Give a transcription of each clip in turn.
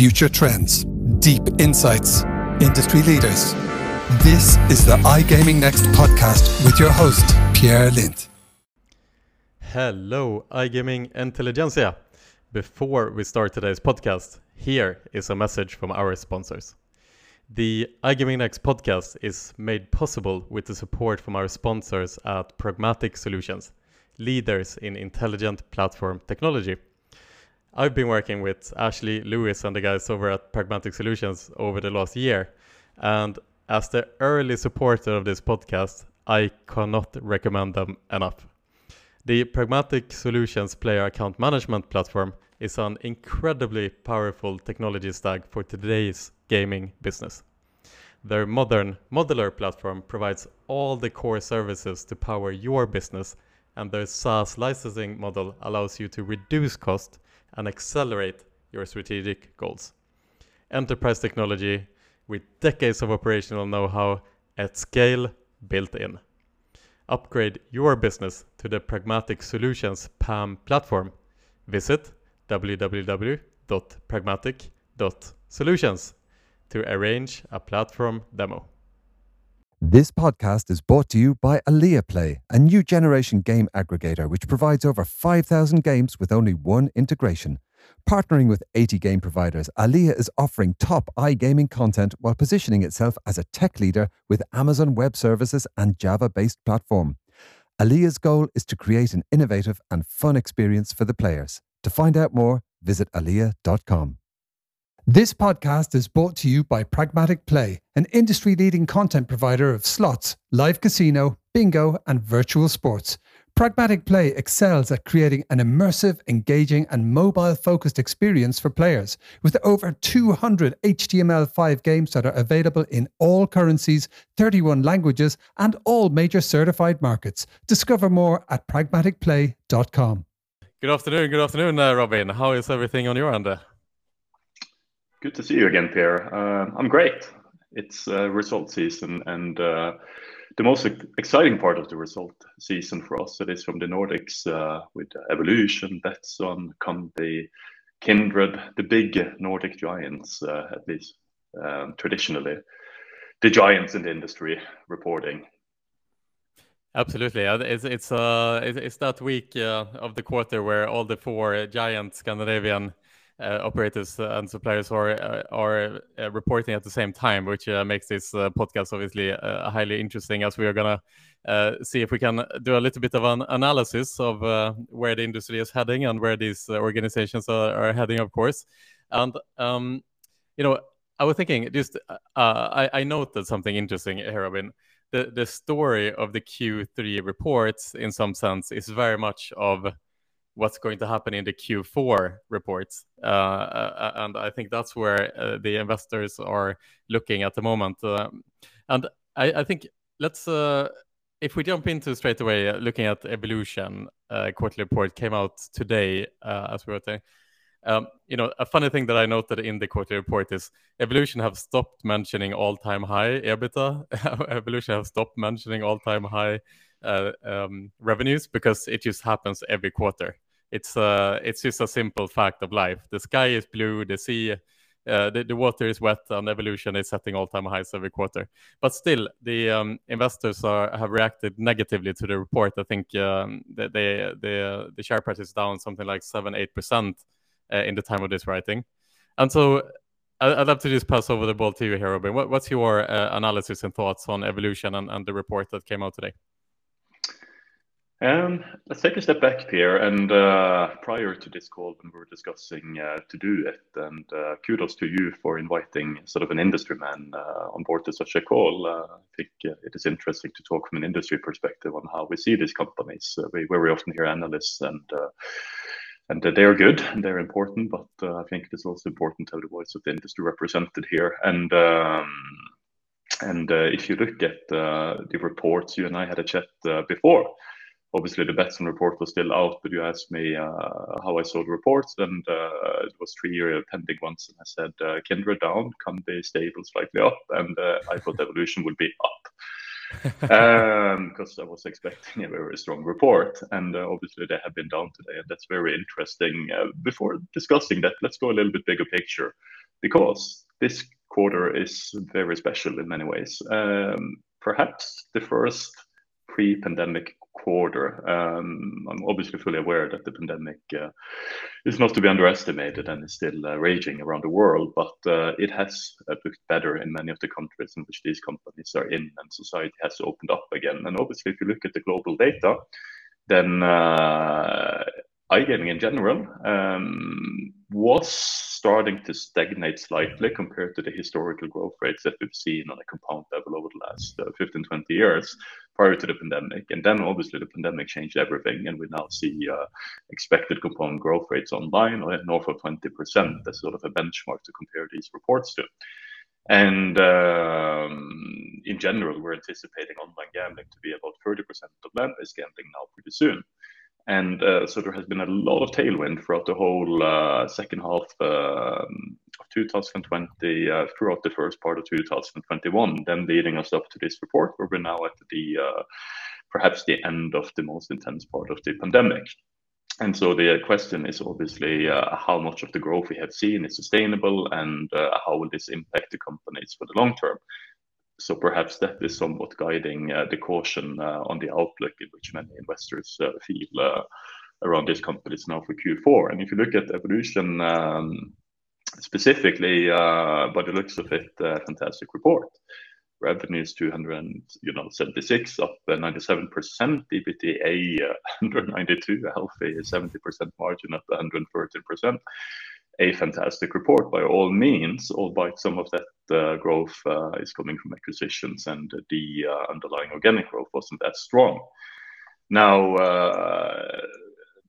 future trends, deep insights, industry leaders. This is the iGaming Next podcast with your host, Pierre Lindh. Hello, iGaming Intelligentsia. Before we start today's podcast, here is a message from our sponsors. The iGaming Next podcast is made possible with the support from our sponsors at Pragmatic Solutions, leaders in intelligent platform technology. I've been working with Ashley Lewis and the guys over at Pragmatic Solutions over the last year. And as the early supporter of this podcast, I cannot recommend them enough. The Pragmatic Solutions player account management platform is an incredibly powerful technology stack for today's gaming business. Their modern modular platform provides all the core services to power your business, and their SaaS licensing model allows you to reduce cost and accelerate your strategic goals. Enterprise technology with decades of operational know how at scale built in. Upgrade your business to the Pragmatic Solutions PAM platform. Visit www.pragmatic.solutions to arrange a platform demo. This podcast is brought to you by Alea Play, a new generation game aggregator which provides over 5,000 games with only one integration. Partnering with 80 game providers, Alea is offering top iGaming content while positioning itself as a tech leader with Amazon Web Services and Java based platform. Alea's goal is to create an innovative and fun experience for the players. To find out more, visit alea.com. This podcast is brought to you by Pragmatic Play, an industry leading content provider of slots, live casino, bingo, and virtual sports. Pragmatic Play excels at creating an immersive, engaging, and mobile focused experience for players, with over 200 HTML5 games that are available in all currencies, 31 languages, and all major certified markets. Discover more at pragmaticplay.com. Good afternoon, good afternoon, uh, Robin. How is everything on your end? Good to see you again, Pierre. Uh, I'm great. It's uh, result season, and uh, the most exciting part of the result season for us it is from the Nordics uh, with Evolution, Betsson, Kambi, Kindred, the big Nordic giants, uh, at least um, traditionally, the giants in the industry reporting. Absolutely, it's it's uh it's, that week uh, of the quarter where all the four giant Scandinavian Uh, operators and suppliers are uh, are uh, reporting at the same time, which uh, makes this uh, podcast obviously highly interesting. As we are gonna see if we can do a little bit of an analysis of where the industry is heading and where these organizations are, are heading, of course. And um, you know, I was thinking just I, I noted something interesting here, Robin the the story of the Q3 reports in some sense is very much of what's going to happen in the Q4 reports. Uh, uh, and I think that's where uh, the investors are looking at the moment. Um, and I, I, think let's, uh, if we jump into straight away, uh, looking at Evolution uh, quarterly report came out today, as we were saying. Um, you know, a funny thing that I noted in the quarterly report is Evolution have stopped mentioning all-time high EBITDA. Evolution have stopped mentioning all-time high uh, um, revenues because it just happens every quarter. It's uh, it's just a simple fact of life. The sky is blue, the sea, uh, the, the water is wet, and evolution is setting all-time highs every quarter. But still, the um, investors are, have reacted negatively to the report. I think um, the, the the the share price is down something like seven eight percent uh, in the time of this writing, and so. I'd love to just pass over the ball to you here, Robin. What, what's your uh, analysis and thoughts on evolution and, and the report that came out today? Um, let's take a step back here. And uh, prior to this call, when we were discussing uh, to do it, and uh, kudos to you for inviting sort of an industry man uh, on board to such a call. Uh, I think uh, it is interesting to talk from an industry perspective on how we see these companies. we very often hear analysts and and they're good and they're important, but I think it's also important to have the voice of the industry represented here. And um, and if you look at the reports, you and I had a chat before obviously the Betsson report was still out, but you asked me uh, how I saw the reports, and uh, it was three year pending ones, and I said uh, Kindred down, be stable, slightly up, and uh, I thought Evolution would be up because um, I was expecting a very strong report, and uh, obviously they have been down today, and that's very interesting. Uh, before discussing that, let's go a little bit bigger picture. because this quarter is very special in many ways. Um, perhaps the first pre-pandemic quarter. Um, I'm obviously fully aware that the pandemic uh, is not to be underestimated and is still uh, raging around the world, but uh, it has uh, looked better in many of the countries in which these companies are in, and society has opened up again. And obviously, if you look at the global data, then uh, iGaming in general um, was starting to stagnate slightly compared to the historical growth rates that we've seen on a compound level over the last uh, 15, 20 years prior to the pandemic. And then obviously the pandemic changed everything, and we now see uh, expected compound growth rates online north of 20% as sort of a benchmark to compare these reports to. And um, in general, we're anticipating online gambling to be about 30% of land-based gambling now pretty soon. And uh, so there has been a lot of tailwind throughout the whole uh, second half uh, of 2020, uh, throughout the first part of 2021, then leading us up to this report where we're now at the uh, perhaps the end of the most intense part of the pandemic. And so the question is obviously uh, how much of the growth we have seen is sustainable and how will this impact the companies for the long term? So perhaps that is somewhat guiding uh, the caution uh, on the outlook in which many investors uh, feel around these companies now for Q4. And if you look at Evolution um, specifically, by the looks of it, fantastic report. Revenues 276, up 97%, EBITDA 192, a healthy 70% margin, up 113% a fantastic report by all means, albeit some of that uh, growth uh, is coming from acquisitions and the uh, underlying organic growth wasn't that strong. Now,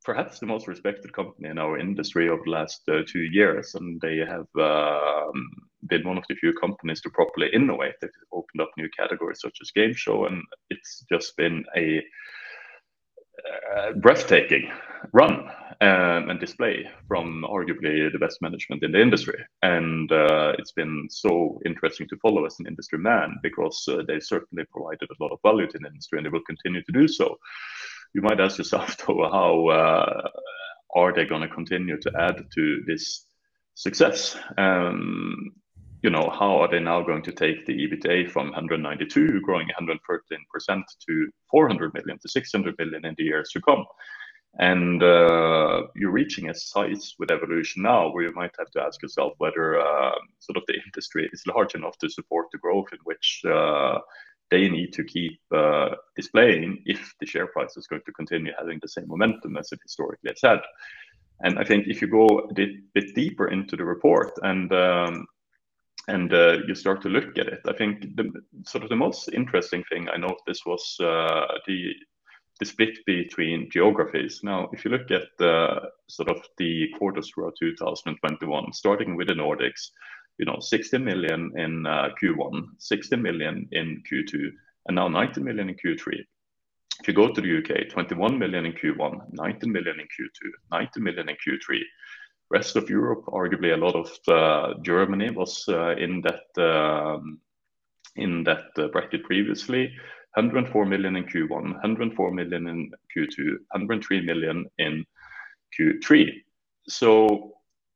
perhaps the most respected company in our industry over the last two years, and they have um, been one of the few companies to properly innovate. They've opened up new categories such as game show, and it's just been a breathtaking run um, and display from arguably the best management in the industry. And uh, it's been so interesting to follow as an industry man because uh, they certainly provided a lot of value to the industry and they will continue to do so. You might ask yourself, though, how uh, are they going to continue to add to this success? Um, you know, how are they now going to take the EBITDA from 192 growing 113% to 400 million to 600 million in the years to come? And uh, you're reaching a size with evolution now where you might have to ask yourself whether uh, sort of the industry is large enough to support the growth in which uh, they need to keep uh, displaying if the share price is going to continue having the same momentum as it historically has had. And I think if you go a bit, bit deeper into the report and um, and uh, you start to look at it, I think the sort of the most interesting thing I noticed was uh, the the split between geographies. Now, if you look at the sort of the quarters throughout 2021, starting with the Nordics, you know, 60 million in uh, Q1, 60 million in Q2, and now 90 million in Q3. If you go to the UK, 21 million in Q1, 90 million in Q2, 90 million in Q3. Rest of Europe, arguably a lot of uh, Germany was uh, in that um, in that uh, bracket previously. 104 million in Q1, 104 million in Q2, 103 million in Q3. So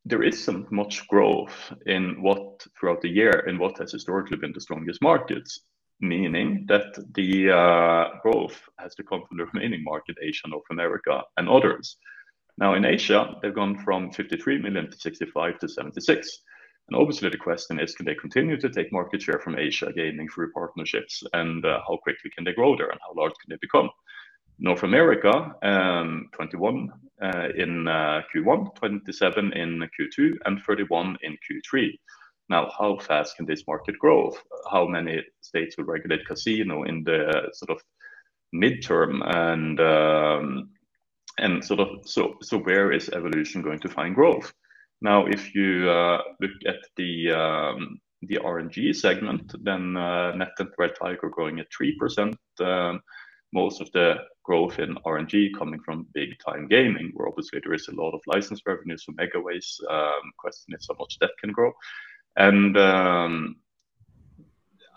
there isn't much growth in what throughout the year in what has historically been the strongest markets, meaning that the uh, growth has to come from the remaining market, Asia, North America, and others. Now in Asia, they've gone from 53 million to 65 to 76. And obviously, the question is, can they continue to take market share from Asia gaming through partnerships, and uh, how quickly can they grow there, and how large can they become? North America, um, 21 uh, in uh, Q1, 27 in Q2, and 31 in Q3. Now, how fast can this market grow? How many states will regulate casino in the sort of midterm, and um, and sort of so so where is evolution going to find growth? Now, if you uh, look at the um, the RNG segment, then uh, NetEnt Red Tiger growing at 3%. Um, most of the growth in RNG coming from big time gaming, where obviously there is a lot of license revenues from Megaways. Um, question is how much that can grow. And um,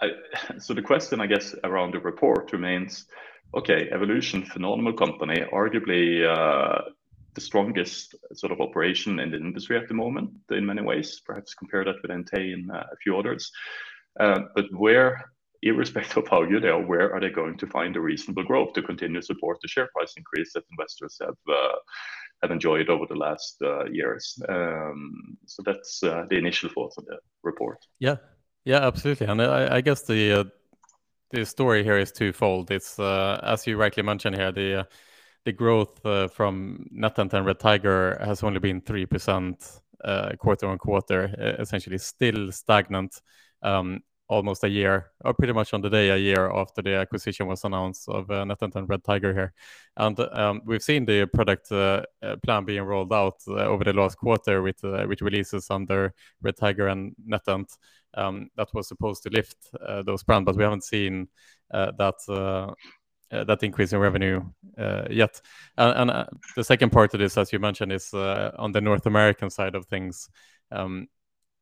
I, so the question, I guess, around the report remains okay, Evolution, phenomenal company, arguably uh, the strongest sort of operation in the industry at the moment in many ways. Perhaps compare that with Entain and a few others. Uh, but where, irrespective of how good they are, where are they going to find a reasonable growth to continue support the share price increase that investors have uh, have enjoyed over the last years? Um, so that's the initial thoughts on the report. Yeah. Yeah, absolutely. And I guess the story here is twofold. It's uh, as you rightly mentioned here, the uh, the growth uh, from NetEnt and Red Tiger has only been 3% quarter-on-quarter, essentially still stagnant, um, almost a year, or pretty much on the day, a year after the acquisition was announced of NetEnt and Red Tiger here. And um, we've seen the product plan being rolled out over the last quarter with releases under Red Tiger and NetEnt Um, that was supposed to lift uh, those brands, but we haven't seen uh, that uh, that increase in revenue yet. And the second part of this, as you mentioned, is on the North American side of things. Um,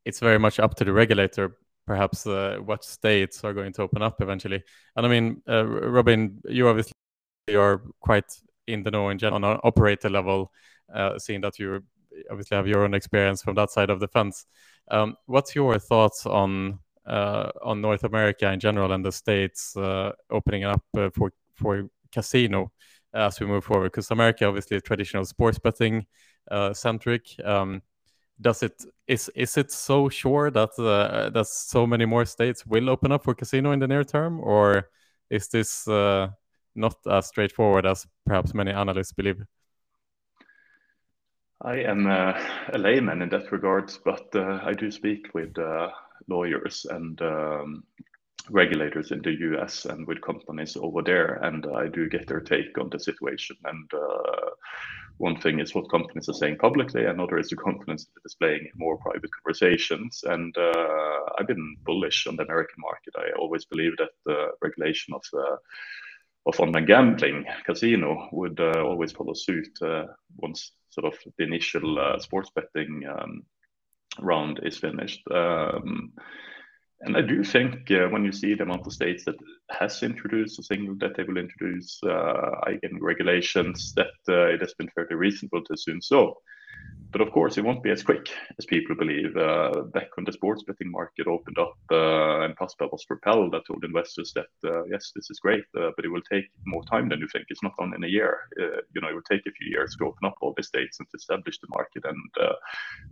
it's very much up to the regulator, perhaps, what states are going to open up eventually. And I mean, Robin, you obviously are quite in the know in general on an operator level, seeing that you obviously have your own experience from that side of the fence. Um, what's your thoughts on uh, on North America in general and the states uh, opening up uh, for casino as we move forward? Because America, obviously, is traditional sports betting centric. Um, does it is is it so sure that that so many more states will open up for casino in the near term, or is this not as straightforward as perhaps many analysts believe? I am uh, a layman in that regard, but uh, I do speak with uh, lawyers and um, regulators in the U.S. and with companies over there, and I do get their take on the situation. And one thing is what companies are saying publicly, another is the confidence they're displaying in more private conversations. And I've been bullish on the American market. I always believe that the regulation of online gambling, casino, would uh, always follow suit uh, once sort of the initial uh, sports betting um, round is finished. Um, and I do think when you see the amount of states that has introduced a single that they will introduce iGaming regulations, that it has been fairly reasonable to assume so. But of course, it won't be as quick as people believe. Uh, back when the sports betting market opened up, uh, and PASPA was propelled, that told investors that, uh, yes, this is great, but it will take more time than you think. It's not done in a year. You know, it will take a few years to open up all the states and to establish the market and,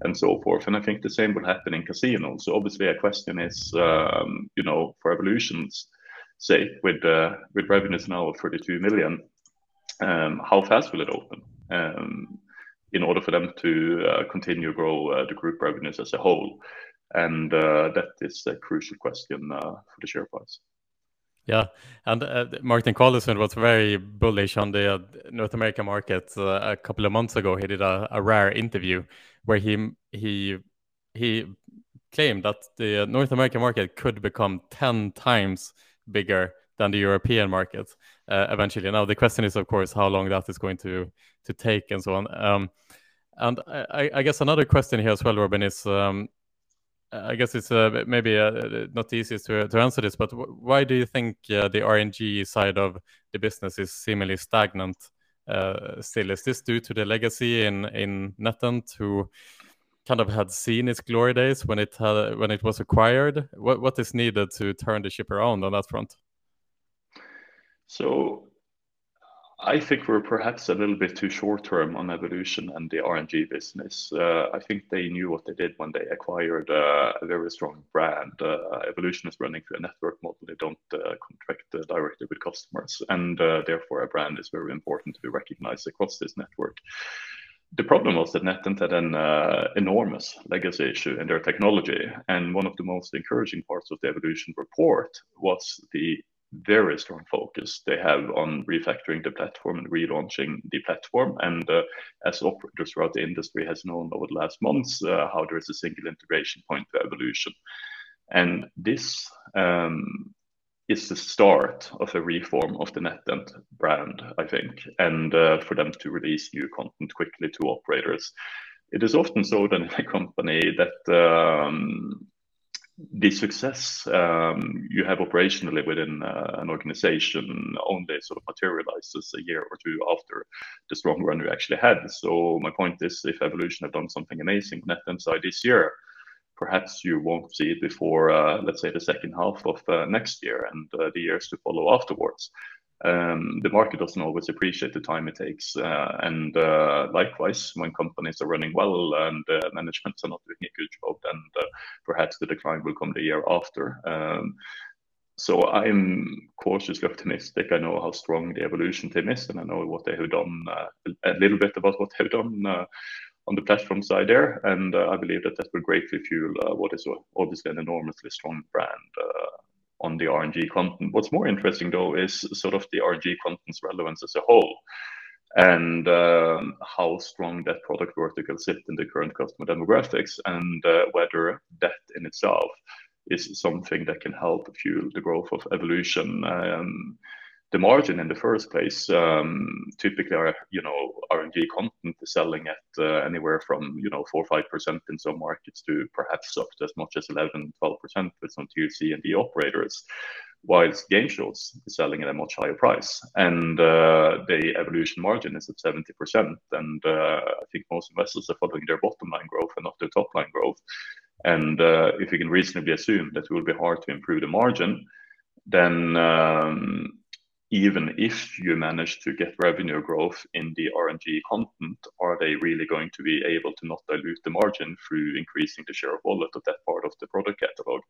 and so forth. And I think the same will happen in casinos. So obviously, a question is, um, you know, for Evolution's sake, with, with revenues now of 32 million, um, how fast will it open, um, in order for them to, uh, continue to grow, uh, the group revenues as a whole? And, uh, that is a crucial question, for the share price. Yeah. And Martin Carlesund was very bullish on the North American market a couple of months ago. He did a rare interview where he claimed that the North American market could become 10 times bigger than the European market Uh, eventually. Now, the question is, of course, how long that is going to to take and so on. Um, and I guess another question here as well, Robin, is um, I guess it's uh, maybe uh, not the easiest to answer this, but why do you think the RNG side of the business is seemingly stagnant still? Is this due to the legacy in in NetEnt, who kind of had seen its glory days when it when it was acquired? What What is needed to turn the ship around on that front? So I think we're perhaps a little bit too short term on Evolution and the RNG business. Uh, I think they knew what they did when they acquired uh, a very strong brand. Uh, Evolution is running through a network model. They don't contract directly with customers, and therefore, a brand is very important to be recognized across this network. The problem was that NetEnt had an enormous legacy issue in their technology, and one of the most encouraging parts of the Evolution report was the very strong focus they have on refactoring the platform and relaunching the platform. And uh, as operators throughout the industry has known over the last months, uh, how there is a single integration point to Evolution. And this um, is the start of a reform of the NetEnt brand, I think, and uh, for them to release new content quickly to operators. It is often so that in a company that um, the success um, you have operationally within uh, an organization only sort of materializes a year or two after the strong run you actually had. So my point is, if Evolution have done something amazing on NetEnt side this year, perhaps you won't see it before, uh, let's say, the second half of uh, next year and uh, the years to follow afterwards um, the market doesn't always appreciate the time it takes. Uh, and uh, likewise, when companies are running well and uh, managements are not doing a good job, then perhaps the decline will come the year after. Um, so I'm cautiously optimistic. I know how strong the evolution team is, and I know what they have done a little bit about what they've done on the platform side there. And I believe that that will greatly fuel what is obviously an enormously strong brand on the RNG content. What's more interesting though is sort of the RNG content's relevance as a whole and um, how strong that product vertical sits in the current customer demographics and uh, whether that in itself is something that can help fuel the growth of evolution. The margin in the first place. Um, typically are you know RNG content is selling at uh, anywhere from you know four five percent in some markets to perhaps up to as much as 11 12 percent with some tier C and D operators whilst game shows is selling at a much higher price. And uh, the evolution margin is at 70 percent. And uh, I think most investors are following their bottom line growth and not their top line growth. And uh, if we can reasonably assume that it will be hard to improve the margin then um, even if you manage to get revenue growth in the RNG content, are they really going to be able to not dilute the margin through increasing the share of wallet of that part of the product catalog?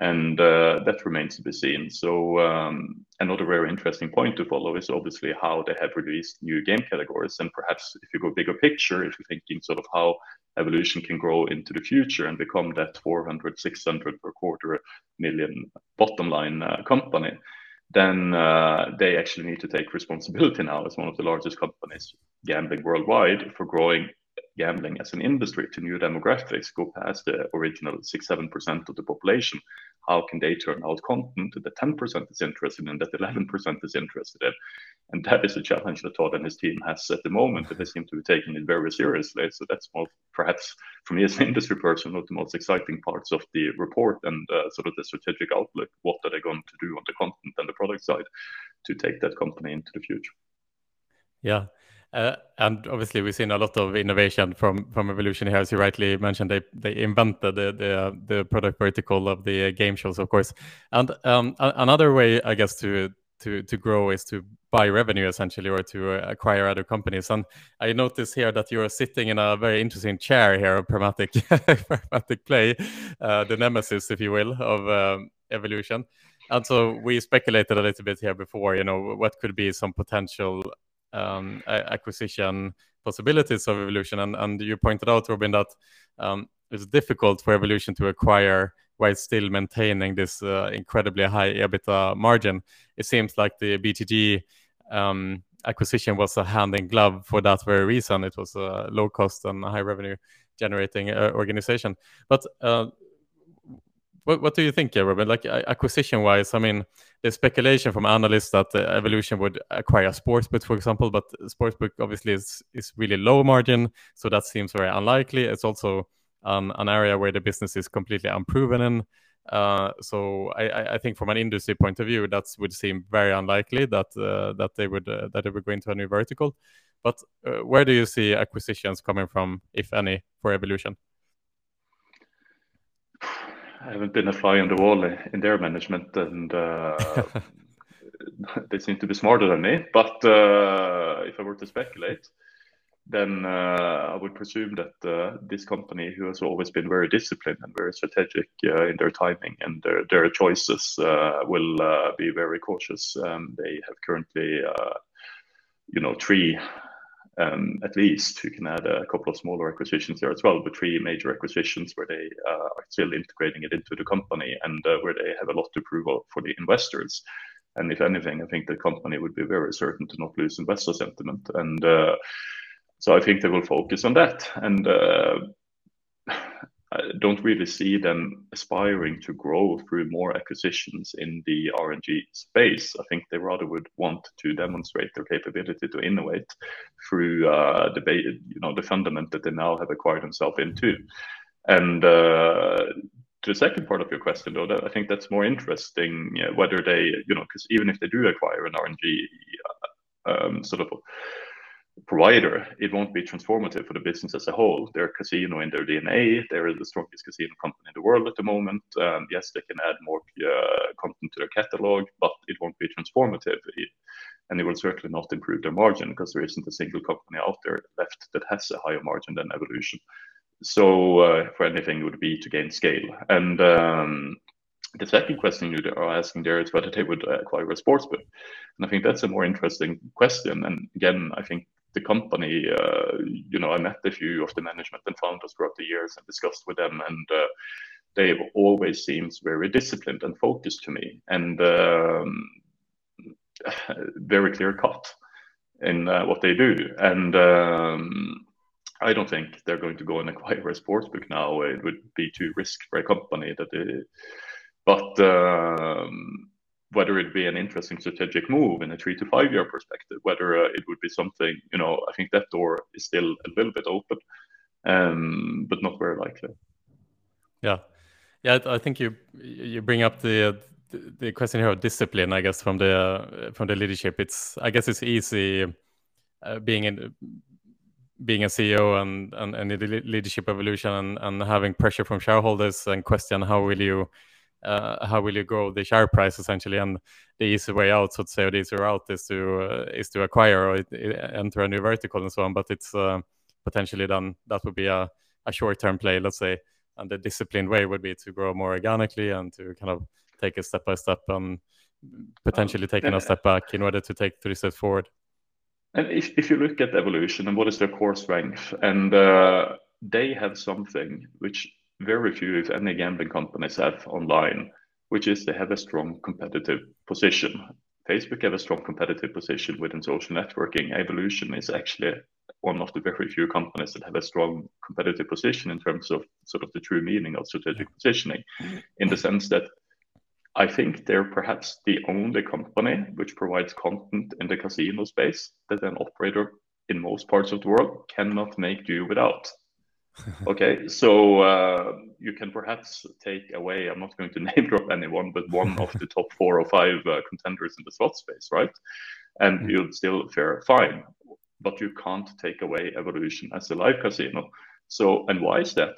And uh, that remains to be seen. So um, another very interesting point to follow is obviously how they have released new game categories. And perhaps if you go bigger picture, if you're thinking sort of how evolution can grow into the future and become that 400, 600 per quarter million bottom line uh, company, then uh, they actually need to take responsibility now as one of the largest companies gambling worldwide for growing gambling as an industry to new demographics, go past the original six, seven percent of the population how can they turn out content that 10% is interested in, that 11% is interested in? And that is a challenge that Todd and his team has at the moment, but they seem to be taking it very seriously. So that's more, perhaps, for me as an industry person, one of the most exciting parts of the report and uh, sort of the strategic outlook. What are they going to do on the content and the product side to take that company into the future? Yeah. Uh, and obviously, we've seen a lot of innovation from from Evolution here, as you rightly mentioned. They they invented the the, the product vertical of the game shows, of course. And um, another way, I guess, to to to grow is to buy revenue essentially, or to uh, acquire other companies. And I notice here that you are sitting in a very interesting chair here of Pragmatic Pragmatic Play, uh, the nemesis, if you will, of um, Evolution. And so we speculated a little bit here before, you know, what could be some potential acquisition possibilities of Evolution. And, and you pointed out, Robin, that um, it's difficult for Evolution to acquire while still maintaining this uh, incredibly high EBITDA margin. It seems like the BTG um, acquisition was a hand in glove for that very reason. It was a low cost and high revenue generating uh, organization. But uh, what, what do you think, Robin? Like acquisition wise, I mean, there's speculation from analysts that uh, Evolution would acquire a Sportsbook, for example, but Sportsbook obviously is is really low margin, so that seems very unlikely. It's also um, an area where the business is completely unproven in. Uh, so I, I, think from an industry point of view, that would seem very unlikely that uh, that they would uh, that they would go into a new vertical. But uh, where do you see acquisitions coming from, if any, for Evolution? I haven't been a fly on the wall in their management, and uh, they seem to be smarter than me. But uh, if I were to speculate, then uh, I would presume that uh, this company, who has always been very disciplined and very strategic uh, in their timing and their, their choices, uh, will be very cautious. Um, they have currently, you know, three um, at least. You can add a couple of smaller acquisitions there as well, but three major acquisitions where they uh, are still integrating it into the company and uh, where they have a lot to prove for the investors. And if anything, I think the company would be very certain to not lose investor sentiment. And uh, so I think they will focus on that. And I don't really see them aspiring to grow through more acquisitions in the RNG space. I think they rather would want to demonstrate their capability to innovate through uh, the you know the fundament that they now have acquired themselves into. And uh, to the second part of your question, though, that I think that's more interesting uh, whether they, you know, because even if they do acquire an RNG uh, um, sort of provider, it won't be transformative for the business as a whole. They're a casino in their DNA. They're the strongest casino company in the world at the moment. Um, yes, they can add more uh, content to their catalog, but it won't be transformative. And it will certainly not improve their margin because there isn't a single company out there left that has a higher margin than Evolution. So, uh, for anything, it would be to gain scale. And um, the second question you are asking there is whether they would acquire a sportsbook. And I think that's a more interesting question. And again, I think the company, uh, you know, I met a few of the management and founders throughout the years and discussed with them, and uh, they always seems very disciplined and focused to me, and um, very clear cut in uh, what they do. And um, I don't think they're going to go and acquire a sportsbook now. It would be too risky for a company that. But um, whether it'd be an interesting strategic move in a three to five year perspective, whether uh, it would be something, you know, I think that door is still a little bit open, um, but not very likely. Yeah, yeah, I think you you bring up the the question here of discipline. I guess from the uh, from the leadership, it's I guess it's easy uh, being in being a CEO and and, and the leadership evolution and, and having pressure from shareholders and question how will you uh, how will you grow the share price essentially? And the easy way out so to say the easy route is to uh, is to acquire or enter a new vertical and so on. But it's uh, potentially then that would be a, a short-term play let's say. And the disciplined way would be to grow more organically and to kind of take it step by step and potentially taking a step back in order to take three steps forward. And if, if you look at evolution and what is their core strength and uh, they have something which very few, if any, gambling companies have online, which is they have a strong competitive position. Facebook have a strong competitive position within social networking. Evolution is actually one of the very few companies that have a strong competitive position in terms of sort of the true meaning of strategic positioning, in the sense that I think they're perhaps the only company which provides content in the casino space that an operator in most parts of the world cannot make do without okay, so uh, you can perhaps take away, I'm not going to name drop anyone, but one of the top four or five uh, contenders in the slot space, right? And mm-hmm. you'd still fare fine, but you can't take away evolution as a live casino. So, and why is that?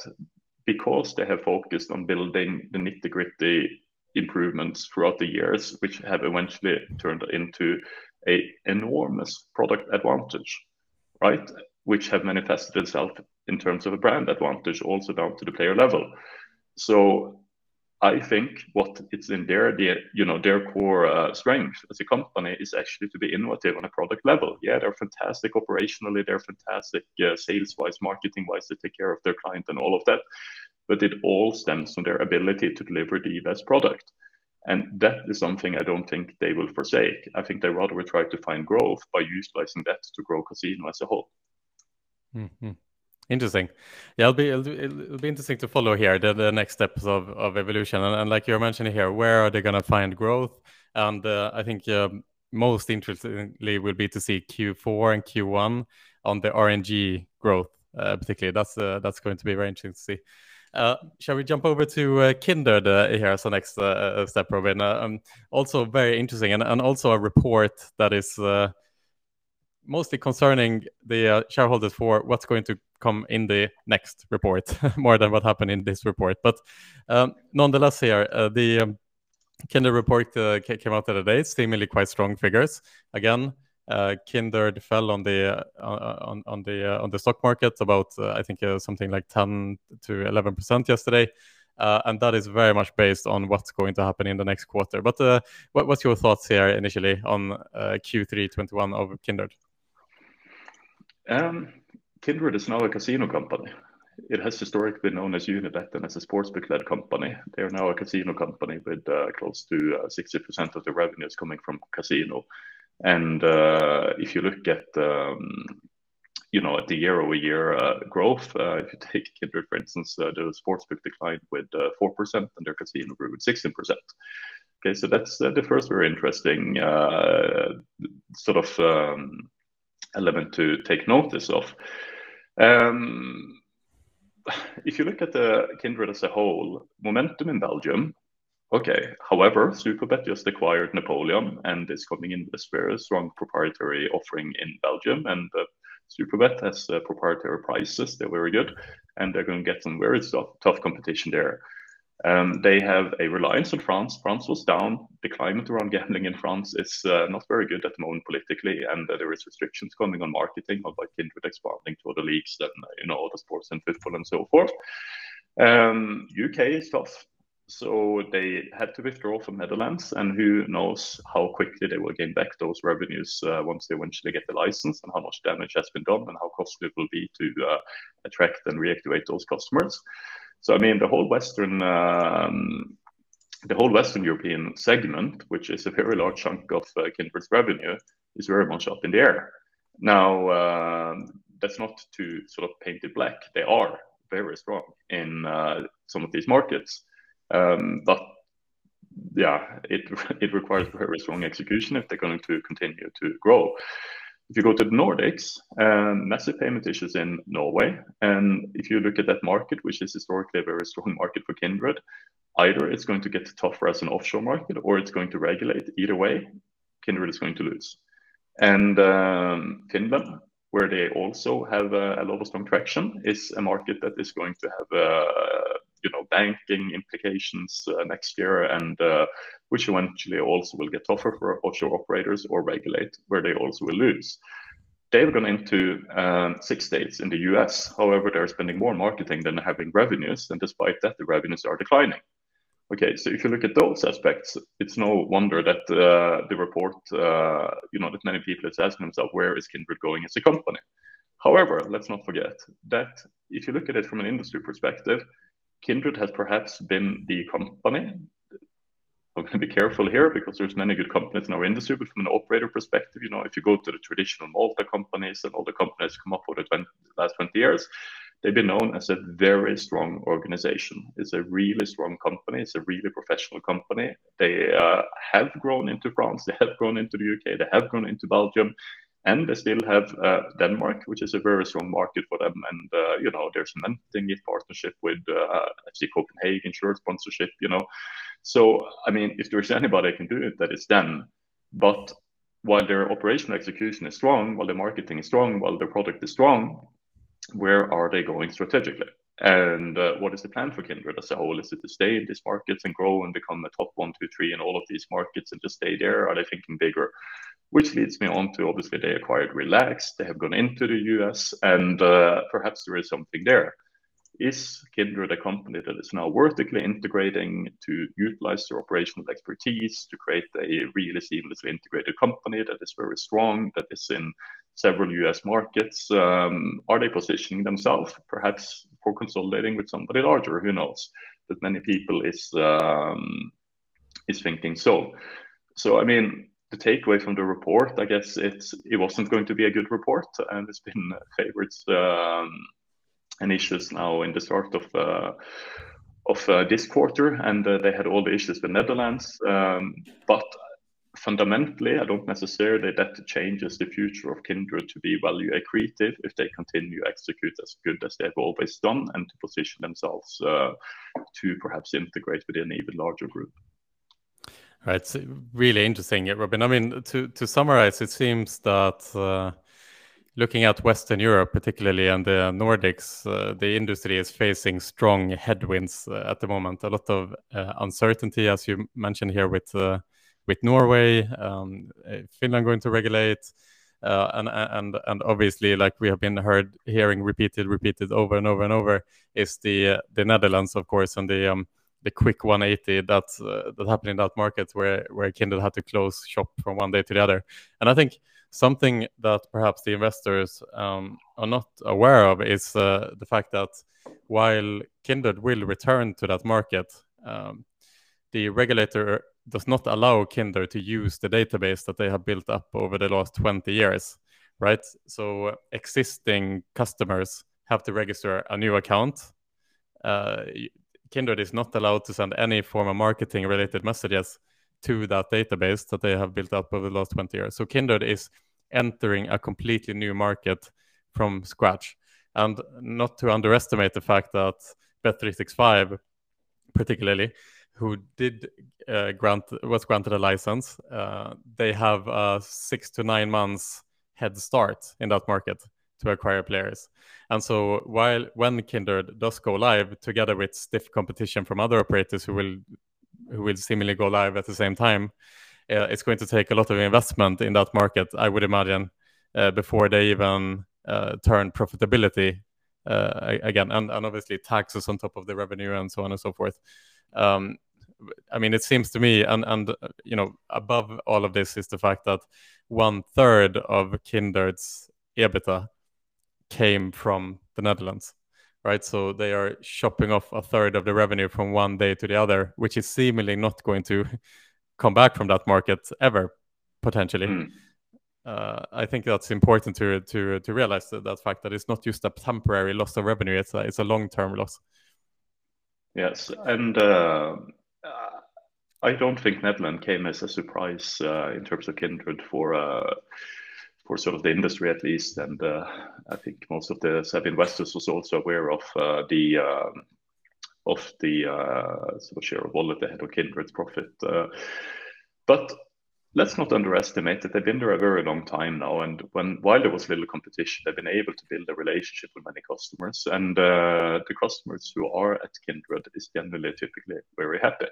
Because they have focused on building the nitty gritty improvements throughout the years, which have eventually turned into a enormous product advantage, right? Which have manifested itself in terms of a brand advantage also down to the player level. So I think what it's in their, their you know their core uh, strength as a company is actually to be innovative on a product level. Yeah, they're fantastic operationally, they're fantastic uh, sales wise, marketing wise, they take care of their client and all of that. But it all stems from their ability to deliver the best product. And that is something I don't think they will forsake. I think they rather will try to find growth by utilizing that to grow casino as a whole. Mm-hmm. Interesting. Yeah, it'll be it'll, it'll, be interesting to follow here the, the next steps of, of evolution and, and like you're mentioning here, where are they going to find growth? And uh, I think uh, most interestingly will be to see Q4 and Q1 on the RNG growth, uh, particularly. That's uh, that's going to be very interesting to see. Uh, shall we jump over to uh, Kindred here as the next step, Robin? Um, also very interesting, and, and also a report that is mostly concerning the uh, shareholders for what's going to come in the next report more than what happened in this report. But um, nonetheless, here uh, the um, Kindred report uh, came out the other day. Seemingly quite strong figures. Again, uh, Kindred fell on the uh, on on the uh, on the stock market about I think something like 10 to 11 percent yesterday. and that is very much based on what's going to happen in the next quarter. But what, what's your thoughts here initially on Q3 21 of Kindred? Um, Kindred is now a casino company. It has historically been known as Unibet and as a sportsbook-led company. They are now a casino company with uh, close to uh, 60% of the revenues coming from casino. And uh, if you look at um, you know, at the year-over-year uh, growth, uh, if you take Kindred, for instance, uh, the sportsbook declined with 4% and their casino grew with 16%. Okay, so that's the first very interesting sort of um, element to take notice of. Um, if you look at the Kindred as a whole, momentum in Belgium, okay. However, Superbet just acquired Napoleon and is coming in with a very strong proprietary offering in Belgium. And uh, Superbet has uh, proprietary prices; they're very good, and they're going to get some very tough, tough competition there. Um, they have a reliance on France. France was down. The climate around gambling in France is uh, not very good at the moment politically, and uh, there is restrictions coming on marketing, by Kindred expanding to other leagues than uh, you know other sports and football and so forth. Um, UK is tough, so they had to withdraw from Netherlands, and who knows how quickly they will gain back those revenues uh, once they eventually get the license, and how much damage has been done, and how costly it will be to uh, attract and reactivate those customers. So I mean, the whole Western um, the whole Western European segment, which is a very large chunk of uh, Kindred's revenue, is very much up in the air. Now, uh, that's not to sort of paint it black. They are very strong in uh, some of these markets, um, but yeah, it it requires very strong execution if they're going to continue to grow. If you go to the Nordics, um, massive payment issues in Norway. And if you look at that market, which is historically a very strong market for Kindred, either it's going to get tougher as an offshore market or it's going to regulate. Either way, Kindred is going to lose. And um, Finland, where they also have a, a, lot of strong traction, is a market that is going to have uh, you know banking implications uh, next year, and uh, which eventually also will get tougher for offshore operators or regulate, where they also will lose. They've gone into um, six states in the US. However, they're spending more marketing than having revenues, and despite that, the revenues are declining. Okay, so if you look at those aspects, it's no wonder that uh, the report, uh, you know, that many people are asking themselves, where is Kindred going as a company? However, let's not forget that if you look at it from an industry perspective, Kindred has perhaps been the company. I'm going to be careful here because there's many good companies in our industry, but from an operator perspective, you know, if you go to the traditional Malta companies and all the companies come up over the 20, last 20 years, they've been known as a very strong organization. It's a really strong company. It's a really professional company. They uh, have grown into France. They have grown into the UK. They have grown into Belgium and they still have uh, Denmark, which is a very strong market for them. And uh, you know, they're cementing a partnership with uh, FC Copenhagen, shirt sponsorship. You know, so I mean, if there's anybody that can do it, that is them. But while their operational execution is strong, while the marketing is strong, while their product is strong, where are they going strategically? And uh, what is the plan for Kindred as a whole? Is it to stay in these markets and grow and become a top one, two, three in all of these markets and just stay there? Are they thinking bigger? Which leads me on to obviously they acquired Relax, they have gone into the US, and uh, perhaps there is something there. Is Kindred a company that is now vertically integrating to utilize their operational expertise to create a really seamlessly integrated company that is very strong, that is in several US markets? Um, are they positioning themselves perhaps for consolidating with somebody larger? Who knows? But many people is um, is thinking so. So I mean, the takeaway from the report, I guess it's it wasn't going to be a good report, and it's been favorites um, and issues now in the start of uh, of uh, this quarter, and uh, they had all the issues with Netherlands. Um, but fundamentally, I don't necessarily that changes the future of Kindred to be value accretive if they continue execute as good as they've always done and to position themselves uh, to perhaps integrate within an even larger group. Right, it's really interesting, Robin. I mean, to to summarize, it seems that uh, looking at Western Europe, particularly and the Nordics, uh, the industry is facing strong headwinds uh, at the moment. A lot of uh, uncertainty, as you mentioned here, with uh, with Norway, um, uh, Finland going to regulate, and and and obviously, like we have been heard hearing repeated, repeated over and over and over, is the the Netherlands, of course, and the um, the quick 180 that uh, that happened in that market where where Kindred had to close shop from one day to the other. And I think something that perhaps the investors um, are not aware of is uh, the fact that while Kindred will return to that market, um, the regulator does not allow Kindred to use the database that they have built up over the last 20 years, right? So existing customers have to register a new account. Uh, Kindred is not allowed to send any form of marketing related messages to that database that they have built up over the last 20 years. So Kindred is entering a completely new market from scratch. and not to underestimate the fact that Bet365, particularly, who did uh, grant was granted a license, uh, they have a six to nine months head start in that market to acquire players. And so while when Kindred does go live together with stiff competition from other operators who will who will seemingly go live at the same time, uh, it's going to take a lot of investment in that market, I would imagine, uh, before they even uh, turn profitability uh, again, and, and obviously taxes on top of the revenue and so on and so forth. Um, I mean, it seems to me, and and uh, you know, above all of this is the fact that one third of Kindred's EBITDA came from the Netherlands, right? So they are chopping off a third of the revenue from one day to the other, which is seemingly not going to come back from that market ever, potentially. Mm. Uh, I think that's important to to to realize that, that fact that it's not just a temporary loss of revenue; it's a it's a long term loss. Yes, and uh, I don't think Netherlands came as a surprise uh, in terms of Kindred for uh, for sort of the industry at least, and uh, I think most of the savvy investors was also aware of uh, the um, of the uh, sort of share of wallet ahead of Kindred's profit. But let's not underestimate that they've been there a very long time now. And when while there was little competition, they've been able to build a relationship with many customers. And uh, the customers who are at Kindred is generally typically very happy.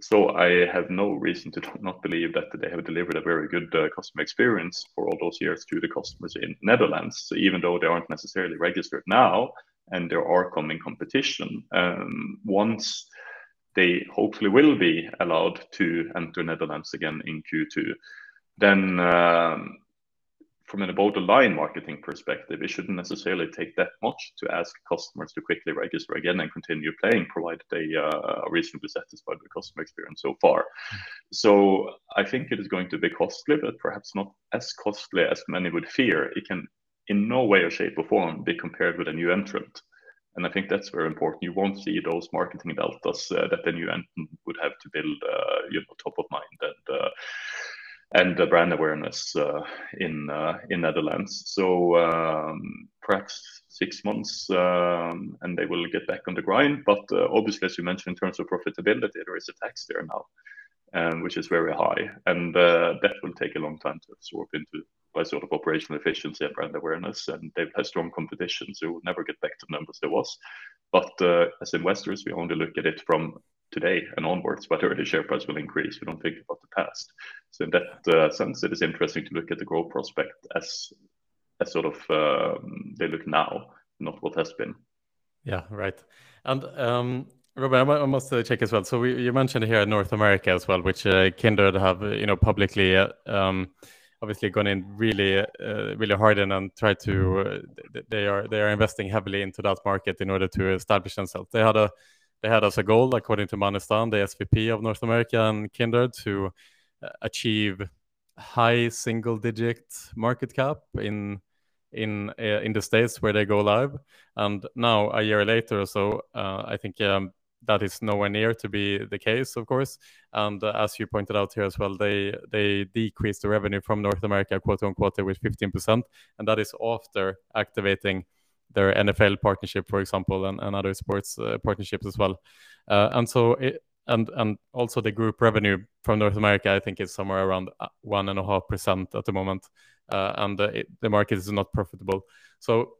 So I have no reason to not believe that they have delivered a very good uh, customer experience for all those years to the customers in Netherlands. So even though they aren't necessarily registered now, and there are coming competition, um, once they hopefully will be allowed to enter Netherlands again in Q2, then um, from an above the line marketing perspective, it shouldn't necessarily take that much to ask customers to quickly register again and continue playing, provided they uh, are reasonably satisfied with the customer experience so far. So I think it is going to be costly, but perhaps not as costly as many would fear. It can in no way or shape or form be compared with a new entrant. And I think that's very important. You won't see those marketing deltas uh, that the new entrant would have to build, uh, you know, top of mind and uh, and the brand awareness uh, in uh, in Netherlands. So um, perhaps six months, um, and they will get back on the grind. But uh, obviously, as you mentioned, in terms of profitability, there is a tax there now, um, which is very high, and that will take a long time to absorb into by sort of operational efficiency and brand awareness, and they've had strong competition, so we'll never get back to the numbers there was. But uh, as investors, we only look at it from today and onwards, whether the share price will increase. We don't think about the past. So in that uh, sense, it is interesting to look at the growth prospect as as sort of um, they look now, not what has been. Yeah, right. And um, I must uh, check as well. So we, you mentioned here North America as well, which uh, Kindred have, you know, publicly uh, um, obviously gone in really uh, really hard in and tried to uh, they are they are investing heavily into that market in order to establish themselves. They had a they had as a goal, according to Manistan, the SVP of North America and Kindred, to uh, achieve high single digit market cap in in uh, in the states where they go live. And now a year later or so, uh, I think um, that is nowhere near to be the case, of course. And uh, as you pointed out here as well, they they decreased the revenue from North America quarter on quarter with 15%, and that is after activating their NFL partnership, for example, and, and other sports uh, partnerships as well. Uh, and so it, and and also the group revenue from North America, I think, is somewhere around uh, one and a half percent at the moment, uh, and uh, it, the market is not profitable. So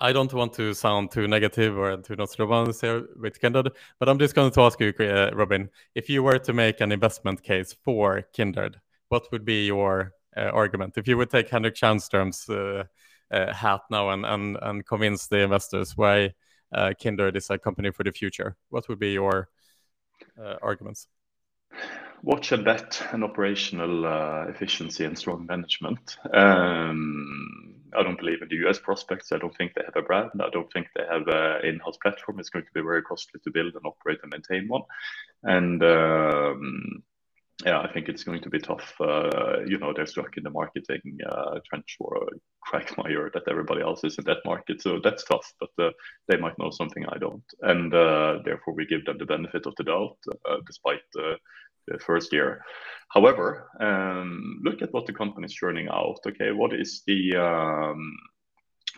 I don't want to sound too negative or too not Nostradamus here with Kindred, but I'm just going to ask you, uh, Robin, if you were to make an investment case for Kindred, what would be your argument? If you would take Henrik uh, hat now and, and, and convince the investors why uh, Kindred is a company for the future, what would be your uh, arguments? Watch and bet and operational efficiency and strong management. Um, I don't believe in the US prospects. I don't think they have a brand. I don't think they have an in-house platform. It's going to be very costly to build and operate and maintain one. And um, yeah, I think it's going to be tough. Uh, you know, they're stuck in the marketing uh, trench or quagmire that everybody else is in that market. So that's tough, but uh, they might know something I don't. And uh, therefore, we give them the benefit of the doubt, uh, despite the first year. However, um, look at what the company is churning out. Okay, what is the um,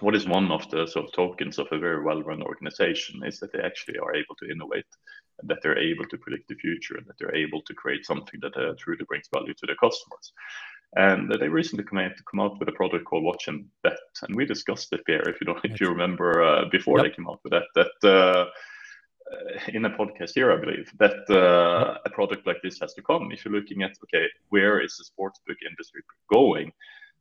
what is one of the sort of tokens of a very well-run organization is that they actually are able to innovate that they're able to predict the future and that they're able to create something that uh, truly brings value to their customers. And they recently come out, come out with a product called Watch and Bet, and we discussed it there. If you don't, if you remember, uh, before yep. they came out with that, that uh, in a podcast here, I believe that uh, a product like this has to come. If you're looking at okay, where is the sportsbook industry going?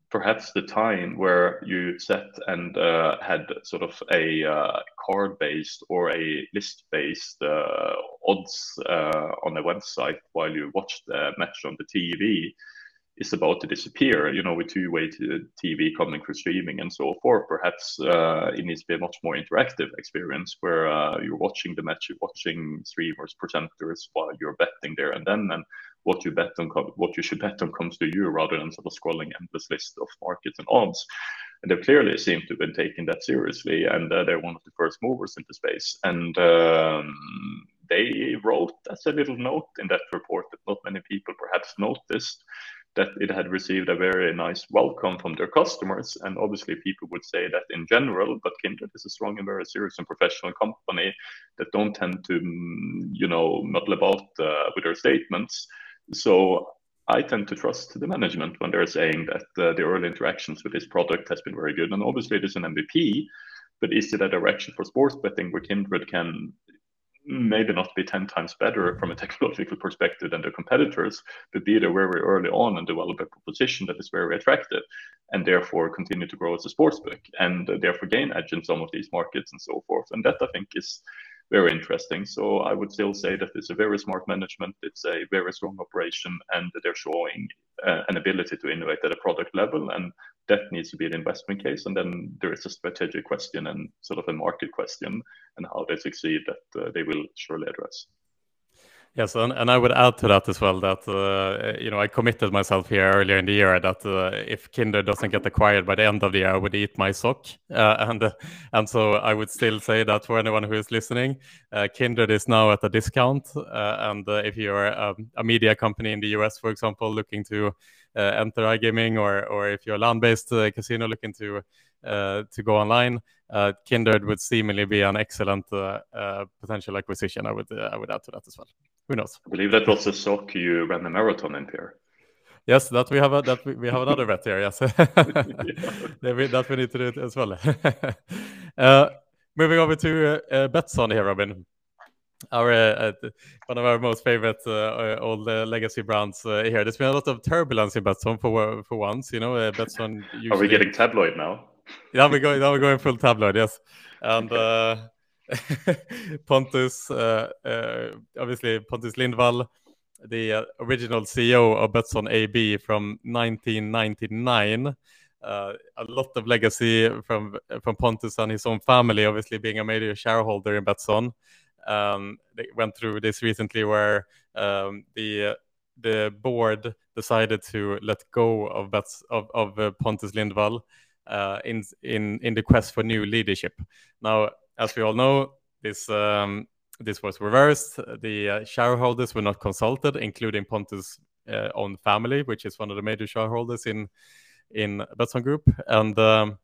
Perhaps the time where you sat and uh, had sort of a uh, card based or a list based uh, odds uh, on a website while you watched the match on the TV is about to disappear. You know, with two way TV coming for streaming and so forth, perhaps uh, it needs to be a much more interactive experience where uh, you're watching the match, you're watching streamers, presenters while you're betting there and then, and what you bet on, what you should bet on comes to you rather than sort of scrolling endless list of markets and odds. And they clearly seem to have been taking that seriously, and uh, they're one of the first movers into space. And um, they wrote as a little note in that report that not many people perhaps noticed that it had received a very nice welcome from their customers. And obviously, people would say that in general, but Kindred is a strong and very serious and professional company that don't tend to, mm, you know, muddle about uh, with their statements. So I tend to trust the management when they're saying that uh, the early interactions with this product has been very good. And obviously, it is an MVP, but is it a direction for sports betting where Kindred can maybe not be 10 times better from a technological perspective than their competitors, but be there very early on and develop a proposition that is very attractive and therefore continue to grow as a sportsbook and therefore gain edge in some of these markets and so forth. And that I think is very interesting. So I would still say that it's a very smart management. It's a very strong operation, and they're showing uh, an ability to innovate at a product level, and that needs to be an investment case. And then there is a strategic question and sort of a market question, and how they succeed that uh, they will surely address. Yes, and, and I would add to that as well that uh, you know I committed myself here earlier in the year that uh, if Kindred doesn't get acquired by the end of the year, I would eat my sock, uh, and uh, and so I would still say that for anyone who is listening, uh, Kindred is now at a discount, uh, and if you're a, a, media company in the US, for example, looking to enter iGaming, or or if you're a land-based casino looking to to go online, Kindred would seemingly be an excellent potential acquisition. I would I would add to that as well. Who knows? I believe that was the sock you ran the marathon in, Pierre. Yes, that we have a, that we, we have another bet here. Yes, that, we, need to do it as well. uh, moving over to uh, uh, Betsson here, Robin. Our uh, uh one of our most favorite uh, uh old legacy brands here. There's been a lot of turbulence in Betsson for for once. You know, Betsson. Usually... Are we getting tabloid now? Yeah, we're going. Now we're going full tabloid. Yes, and. Okay Pontus, uh, uh, obviously Pontus Lindwall, the uh, original CEO of Betsson AB from 1999. Uh, a lot of legacy from from Pontus and his own family, obviously being a major shareholder in Betsson. Um, they went through this recently, where um, the the board decided to let go of Bets of, of uh, Pontus Lindwall uh, in in in the quest for new leadership. Now, as we all know, this um, this was reversed. The uh, shareholders were not consulted, including Pontus' uh, own family, which is one of the major shareholders in in Betsson Group, and um,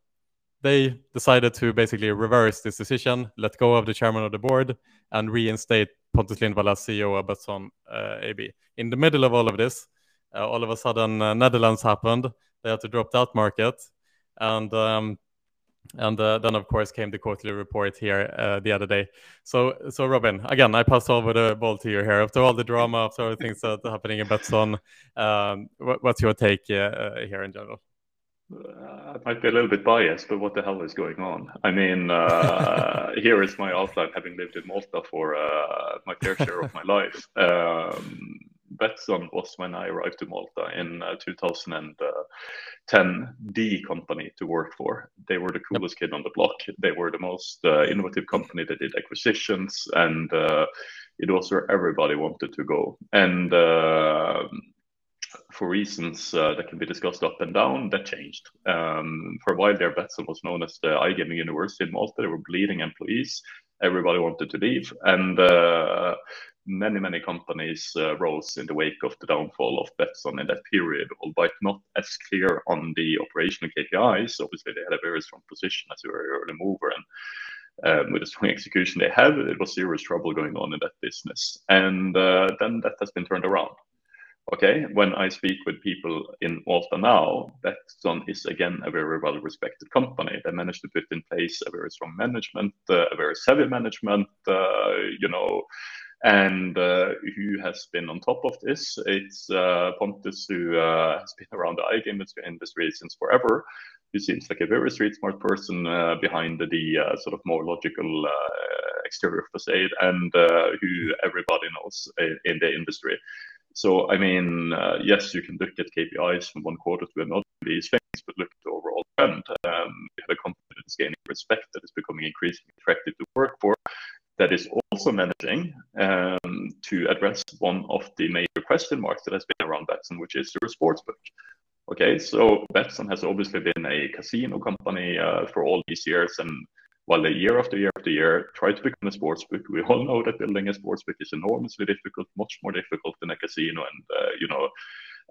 they decided to basically reverse this decision, let go of the chairman of the board, and reinstate Pontus Lindwall as CEO of Betsson uh, AB. In the middle of all of this, uh, all of a sudden, Netherlands happened. They had to drop that market, and um, and uh, then of course came the quarterly report here uh, the other day so so robin again i pass over the ball to you here after all the drama after all the things that are happening in Betsson um, what, what's your take uh, uh here in general uh, I might be a little bit biased, but what the hell is going on? I mean, uh, here is my outline, having lived in Malta for my fair share of my life. Um, Betsson was when I arrived to Malta in uh, 2010, the company to work for. They were the coolest kid on the block. They were the most uh, innovative company that did acquisitions, and uh, it was where everybody wanted to go. And uh, for reasons uh, that can be discussed up and down, that changed. Um, for a while there, Betsson was known as the iGaming University in Malta. They were bleeding employees everybody wanted to leave. And uh, many, many companies uh, rose in the wake of the downfall of Betsson in that period, albeit not as clear on the operational KPIs. Obviously, they had a very strong position as a very early mover, and um, with the strong execution they have, it was serious trouble going on in that business. And uh, then that has been turned around. Okay, when I speak with people in Malta now, Betsson is again a very well respected company. They managed to put in place a very strong management, uh, a very savvy management, uh, you know, and uh, who has been on top of this? It's uh, Pontus, who uh, has been around the iGame industry since forever. He seems like a very street smart person uh, behind the, the uh, sort of more logical uh, exterior facade, and who everybody knows in, in, the industry. So, I mean, yes, you can look at KPIs from one quarter to another, these things, but look at the overall trend. Um, we have a company that is gaining respect, that is becoming increasingly attractive to work for, that is also managing um, to address one of the major question marks that has been around Betsson, which is your sportsbook. Okay, so Betsson has obviously been a casino company uh, for all these years, and while they year after year after year try to become a sportsbook, we all know that building a sportsbook is enormously difficult, much more difficult than a casino, and uh, you know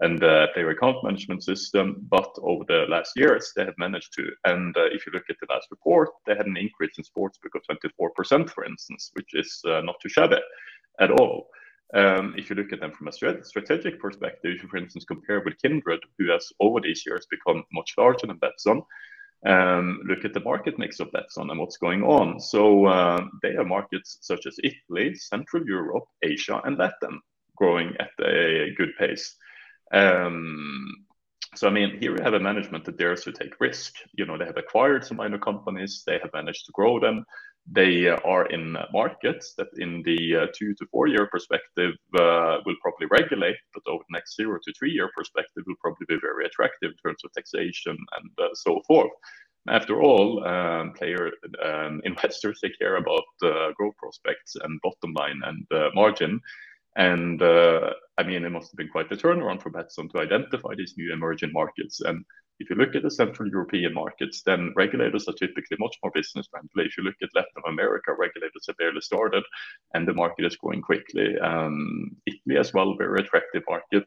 and uh, player account management system. But over the last years, they have managed to. And uh, if you look at the last report, they had an increase in sportsbook of 24%, for instance, which is uh, not too shabby at all. Um, if you look at them from a strategic perspective, if you, for instance, compare with Kindred, who has over these years become much larger than Betsson, um, look at the market mix of Betsson and what's going on. So uh, they have markets such as Italy, Central Europe, Asia, and Latin growing at a good pace. Um, so I mean, here we have a management that dares to take risk. You know, they have acquired some minor companies, they have managed to grow them. They are in markets that, in the uh, two to four year perspective, uh, will probably regulate, but over the next zero to three year perspective, will probably be very attractive in terms of taxation and uh, so forth. After all, um, player um, investors they care about uh, growth prospects and bottom line and uh, margin and uh, I mean, it must have been quite the turnaround for Betsson to identify these new emerging markets. And if you look at the Central European markets, then regulators are typically much more business friendly. If you look at Latin America, regulators have barely started, and the market is growing quickly. Um, Italy as well, very attractive market,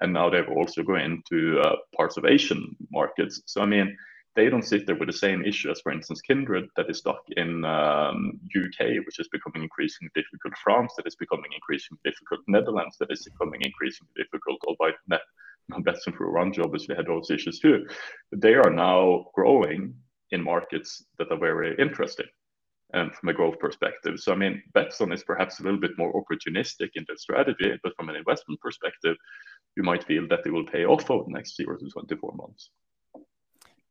and now they've also gone into uh, parts of Asian markets. So I mean they don't sit there with the same issue as, for instance, Kindred that is stuck in um, UK, which is becoming increasingly difficult, France that is becoming increasingly difficult, Netherlands that is becoming increasingly difficult, albeit net Betsson for job obviously had those issues too. They are now growing in markets that are very interesting um, from a growth perspective. So, I mean, Betsson is perhaps a little bit more opportunistic in their strategy, but from an investment perspective, you might feel that it will pay off over the next zero to 24 months.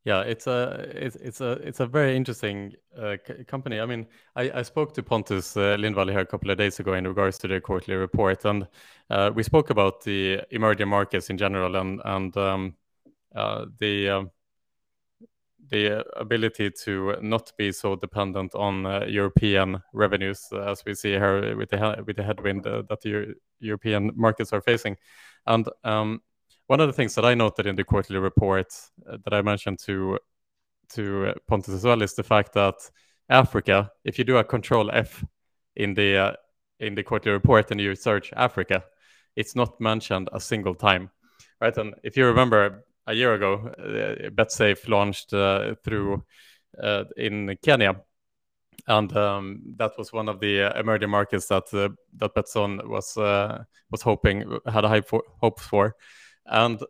Yeah, it's a it's it's a it's a very interesting uh, company. I mean, I, I spoke to Pontus uh, Lindwall here a couple of days ago in regards to the quarterly report, and uh, we spoke about the emerging markets in general and and um, uh, the um, the ability to not be so dependent on uh, European revenues as we see here with the with the headwind uh, that the European markets are facing, and um, one of the things that I noted in the quarterly report uh, that I mentioned to to Pontus as well is the fact that Africa, if you do a Control F in the uh, in the quarterly report and you search Africa, it's not mentioned a single time, right? And if you remember, a year ago, uh, Betsafe launched uh, through uh, in Kenya, and um, that was one of the uh, emerging markets that uh, that Betsson was was hoping had high for, hopes for. And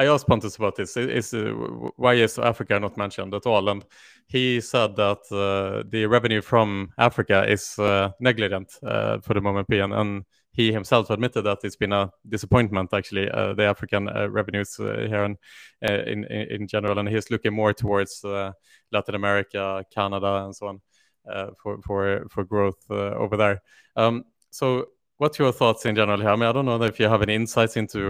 I asked Pontus about this. Is, uh, why is Africa not mentioned at all? And he said that uh, the revenue from Africa is uh, negligent uh, for the moment being, and he himself admitted that it's been a disappointment actually uh, the African uh, revenues here in, in, in general, and he's looking more towards Latin America, Canada, and so on for for for growth over there. Um, so what's your thoughts in general here? I mean, I don't know if you have any insights into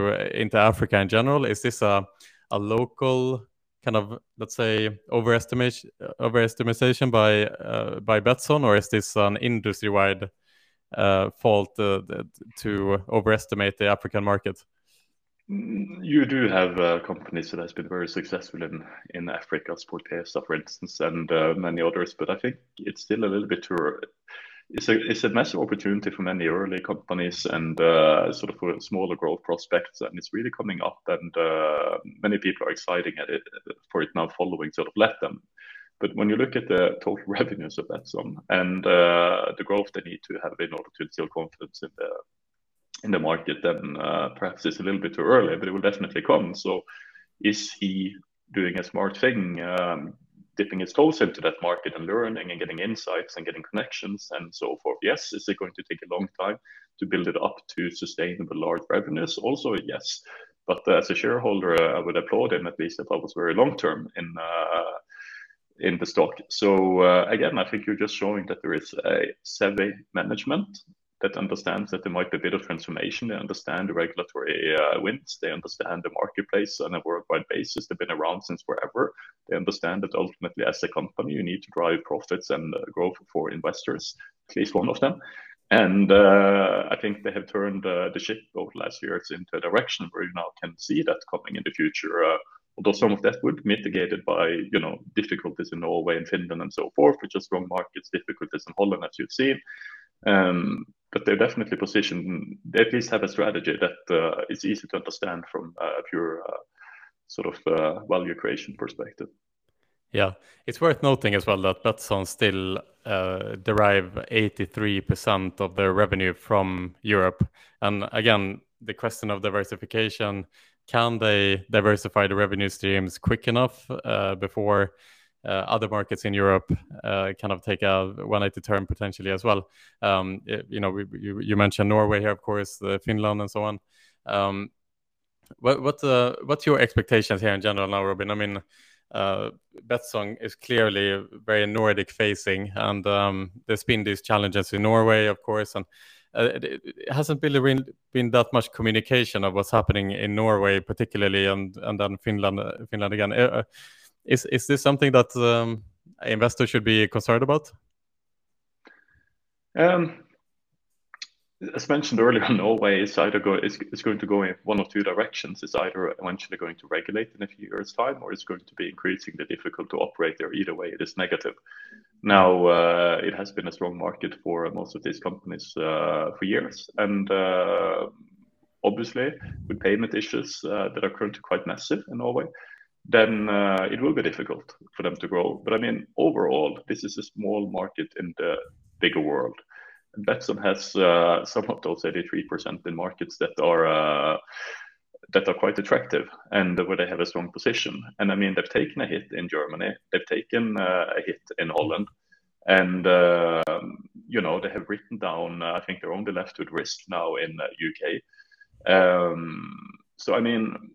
into Africa in general. Is this a a local kind of let's say overestimation overestimation by uh, by Betsson, or is this an industry wide uh, fault uh, to overestimate the African market? You do have uh, companies that has been very successful in in Africa, SportPesa, for instance, and uh, many others. But I think it's still a little bit too it's a it's a massive opportunity for many early companies and uh, sort of for smaller growth prospects, and it's really coming up. And uh, many people are excited at it for it now, following sort of let them. But when you look at the total revenues of that sum and uh, the growth they need to have in order to instill confidence in the in the market, then uh, perhaps it's a little bit too early, but it will definitely come. So, is he doing a smart thing? Um, dipping his toes into that market and learning and getting insights and getting connections and so forth. Yes, is it going to take a long time to build it up to sustainable large revenues? Also, yes. But uh, as a shareholder, uh, I would applaud him at least if I was very long term in uh, in the stock. So uh, again, I think you're just showing that there is a savvy management that understands that there might be a bit of transformation. They understand the regulatory uh, winds. They understand the marketplace on a worldwide basis. They've been around since forever. They understand that ultimately, as a company, you need to drive profits and uh, growth for investors, at least one of them. And uh, I think they have turned uh, the ship over the last years into a direction where you now can see that coming in the future. Uh, although some of that would be mitigated by, you know, difficulties in Norway and Finland and so forth, which are strong markets, difficulties in Holland, as you've seen. Um, but they're definitely positioned. They at least have a strategy that uh, is easy to understand from a pure uh, sort of uh, value creation perspective. Yeah, it's worth noting as well that Betsson still uh, derive 83% of their revenue from Europe. And again, the question of diversification can they diversify the revenue streams quick enough uh, before uh, other markets in Europe uh, kind of take a 180 turn potentially as well. Um, it, you know, we, you, you, mentioned Norway here, of course, Finland and so on. Um, what what uh, what's your expectations here in general now, Robin? I mean, uh, Betsson is clearly very Nordic facing, and um, there's been these challenges in Norway, of course, and uh, it, it, hasn't really been, been that much communication of what's happening in Norway, particularly, and and then Finland, Finland again. Uh, is is this something that um, investors should be concerned about? Um, as mentioned earlier, Norway is either go is, is going to go in one of two directions. It's either eventually going to regulate in a few years' time, or it's going to be increasingly difficult to operate there. Either way, it is negative. Now, uh, it has been a strong market for most of these companies uh, for years, and uh, obviously with payment issues uh, that are currently quite massive in Norway, then uh, it will be difficult for them to grow. But I mean, overall, this is a small market in the bigger world. And has uh, some of those 83% in markets that are uh, that are quite attractive and where they have a strong position. And I mean, they've taken a hit in Germany, they've taken uh, a hit in Holland, and uh, you know they have written down. Uh, I think they're only left with risk now in UK. Um, so I mean,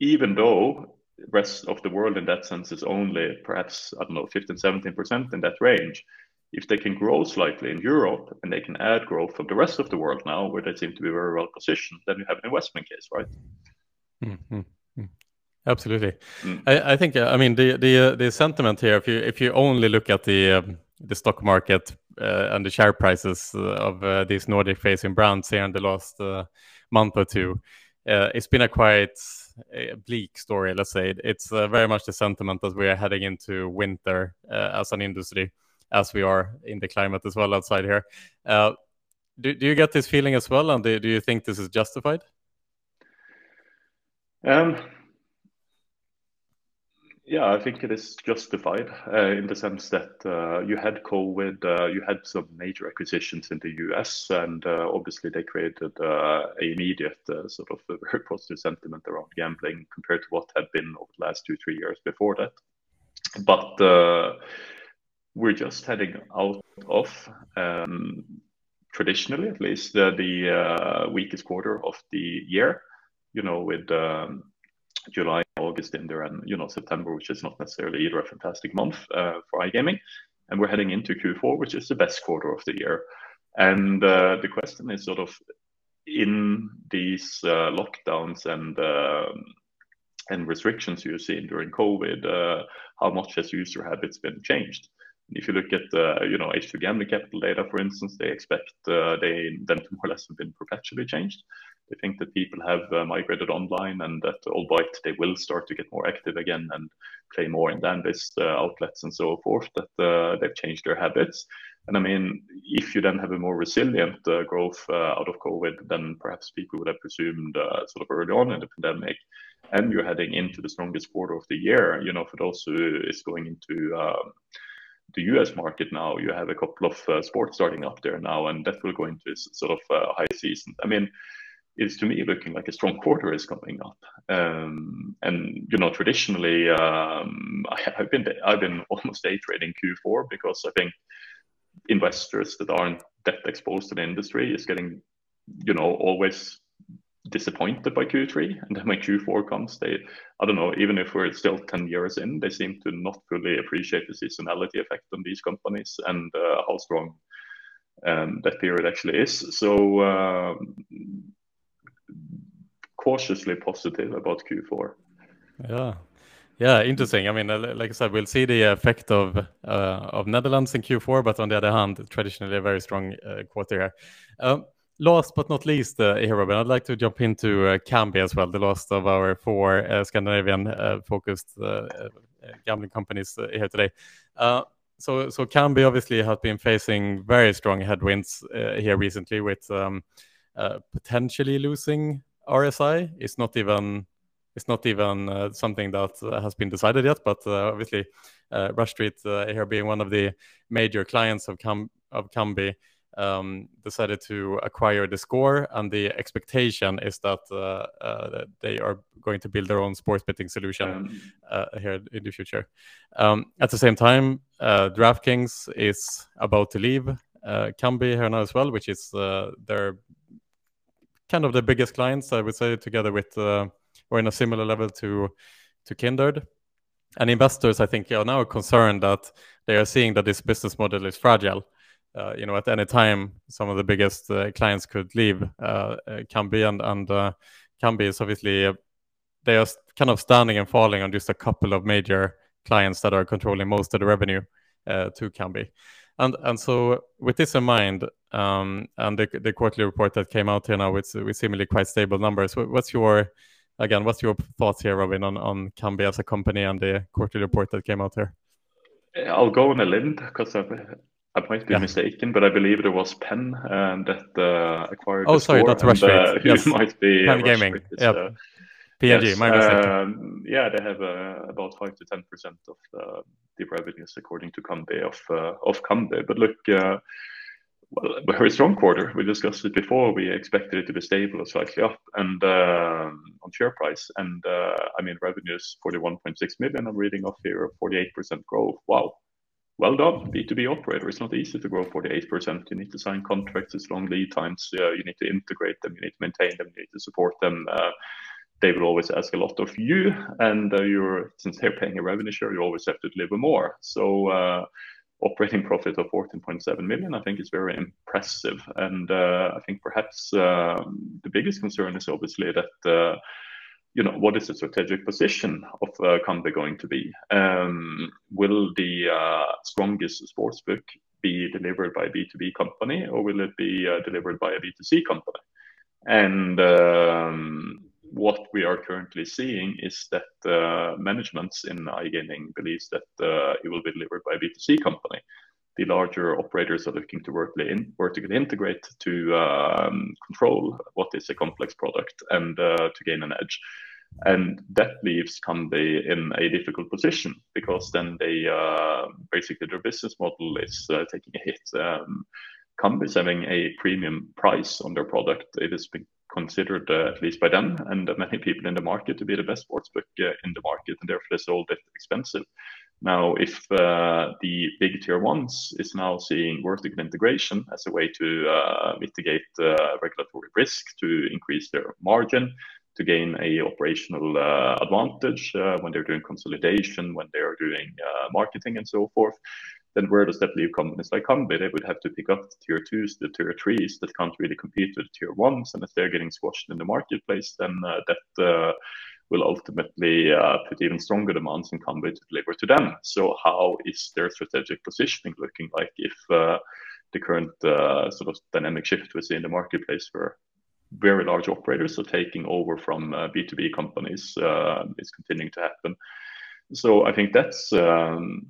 even though the rest of the world in that sense is only perhaps, I don't know, 15, 17% in that range, if they can grow slightly in Europe and they can add growth from the rest of the world now, where they seem to be very well positioned, then you have an investment case, right? Mm-hmm. Absolutely, mm. I, I, think. I mean, the the uh, the sentiment here. If you if you only look at the um, the stock market uh, and the share prices uh, of uh, these Nordic facing brands here in the last uh, month or two, uh, it's been a quite a bleak story, let's say. It's uh, very much the sentiment that we are heading into winter uh, as an industry, as we are in the climate as well outside here. Uh, do, do you get this feeling as well, and do, do you think this is justified? Um, yeah, I think it is justified uh, in the sense that uh, you had COVID, uh, you had some major acquisitions in the US, and uh, obviously they created uh, a immediate uh, sort of very positive sentiment around gambling compared to what had been over the last two, three years before that. But we're just heading out of, um, traditionally at least, the weakest quarter of the year, you know, with um, July, August in there, and you know September, which is not necessarily either a fantastic month uh, for iGaming, and we're heading into Q4, which is the best quarter of the year. And uh, the question is sort of in these uh, lockdowns and um, and restrictions you've seen during COVID, uh, how much has user habits been changed? If you look at uh, you know H2 gambling capital data, for instance, they expect uh, they them to more or less have been perpetually changed. They think that people have uh, migrated online and that albeit they will start to get more active again and play more in land-based uh, outlets and so forth, that uh, they've changed their habits. And I mean, if you then have a more resilient uh, growth out of COVID than perhaps people would have presumed sort of early on in the pandemic, and you're heading into the strongest quarter of the year, you know, for those who is going into um, the US market now, you have a couple of uh, sports starting up there now, and that will go into sort of uh, high season. I mean, it's to me looking like a strong quarter is coming up. Um, and you know, traditionally, um, I, have been I've been almost day trading Q4 because I think investors that aren't that exposed to the industry is getting, you know, always disappointed by Q3, and then when Q4 comes, they I don't know, even if we're still 10 years in, they seem to not fully appreciate the seasonality effect on these companies and uh, how strong um, that period actually is. So uh, cautiously positive about Q4. Yeah. Yeah, interesting. I mean, like I said, we'll see the effect of uh, of Netherlands in Q4, but on the other hand, traditionally a very strong uh, quarter here. Um, last but not least, uh, here, Robin, I'd like to jump into uh, Kambi as well, the last of our four uh, Scandinavian-focused uh, uh, gambling companies uh, here today. so, so Kambi obviously has been facing very strong headwinds here recently, with um, potentially losing RSI. It's not even it's not even something that has been decided yet, but obviously, Rush Street here being one of the major clients of Kambi um, decided to acquire theScore and the expectation is that, uh, uh, they are going to build their own sports betting solution um, uh, here in the future. Um, at the same time, uh, DraftKings is about to leave uh, Kambi here now as well, which is uh, their kind of the biggest clients, I would say, together with or in a similar level to to Kindred. And investors, I think, are now concerned that they are seeing that this business model is fragile uh, you know, at any time, some of the biggest uh, clients could leave uh, Kambi, and and Kambi is obviously they are kind of standing and falling on just a couple of major clients that are controlling most of the revenue to Kambi. And and so with this in mind, um, and the, the quarterly report that came out here now with with seemingly quite stable numbers, what's your again, what's your thoughts here, Robin, on on Kambi as a company and the quarterly report that came out here? I'll go on a limb because I might be yeah. mistaken, but I believe there was Penn um, that uh, acquired. Oh, sorry, that's Rush. Uh, yes. might be Penn Gaming. Yeah. Uh, PNG. Yes, my mistake. Um, yeah, they have uh, about five to ten percent of the, the revenues, according to Kambi of uh, of Kambi. But look, uh, well, a very strong quarter. We discussed it before. We expected it to be stable or slightly up, and um, on share price. And uh, I mean, revenues forty one point six million. I'm reading off here, forty eight percent growth. Wow well done, B2B operator. It's not easy to grow 48%. You need to sign contracts, it's long lead times. Uh, you need to integrate them, you need to maintain them, you need to support them. Uh, they will always ask a lot of you, and uh, you're since they're paying a revenue share, you always have to deliver more. So uh, operating profit of 14.7 million, I think, is very impressive. And uh, I think perhaps um, the biggest concern is obviously that uh, you know, what is the strategic position of uh, Kambi going to be? Um, will the uh, strongest sports book be delivered by a B2B company or will it be uh, delivered by a B2C company? And um, what we are currently seeing is that uh, management in iGaming believes that uh, it will be delivered by a B2C company the larger operators are looking to vertically, in, vertically integrate to um, control what is a complex product and uh, to gain an edge. And that leaves Kambi in a difficult position because then they uh, basically their business model is uh, taking a hit. Um, Kambi is having a premium price on their product. It been considered, uh, at least by them and many people in the market, to be the best sportsbook uh, in the market, and therefore they sold it expensive. Now, if uh, the big tier ones is now seeing vertical integration as a way to uh, mitigate uh, regulatory risk, to increase their margin, to gain a operational uh, advantage uh, when they're doing consolidation, when they're doing uh, marketing and so forth, then where does that leave companies like Kambi? They would have to pick up the tier twos, the tier threes that can't really compete with the tier ones, and if they're getting squashed in the marketplace, then that will ultimately uh, put even stronger demands on Kambi to deliver to them. So how is their strategic positioning looking like if uh, the current uh, sort of dynamic shift we see in the marketplace where very large operators are taking over from uh, B2B companies uh, is continuing to happen. So I think that's um,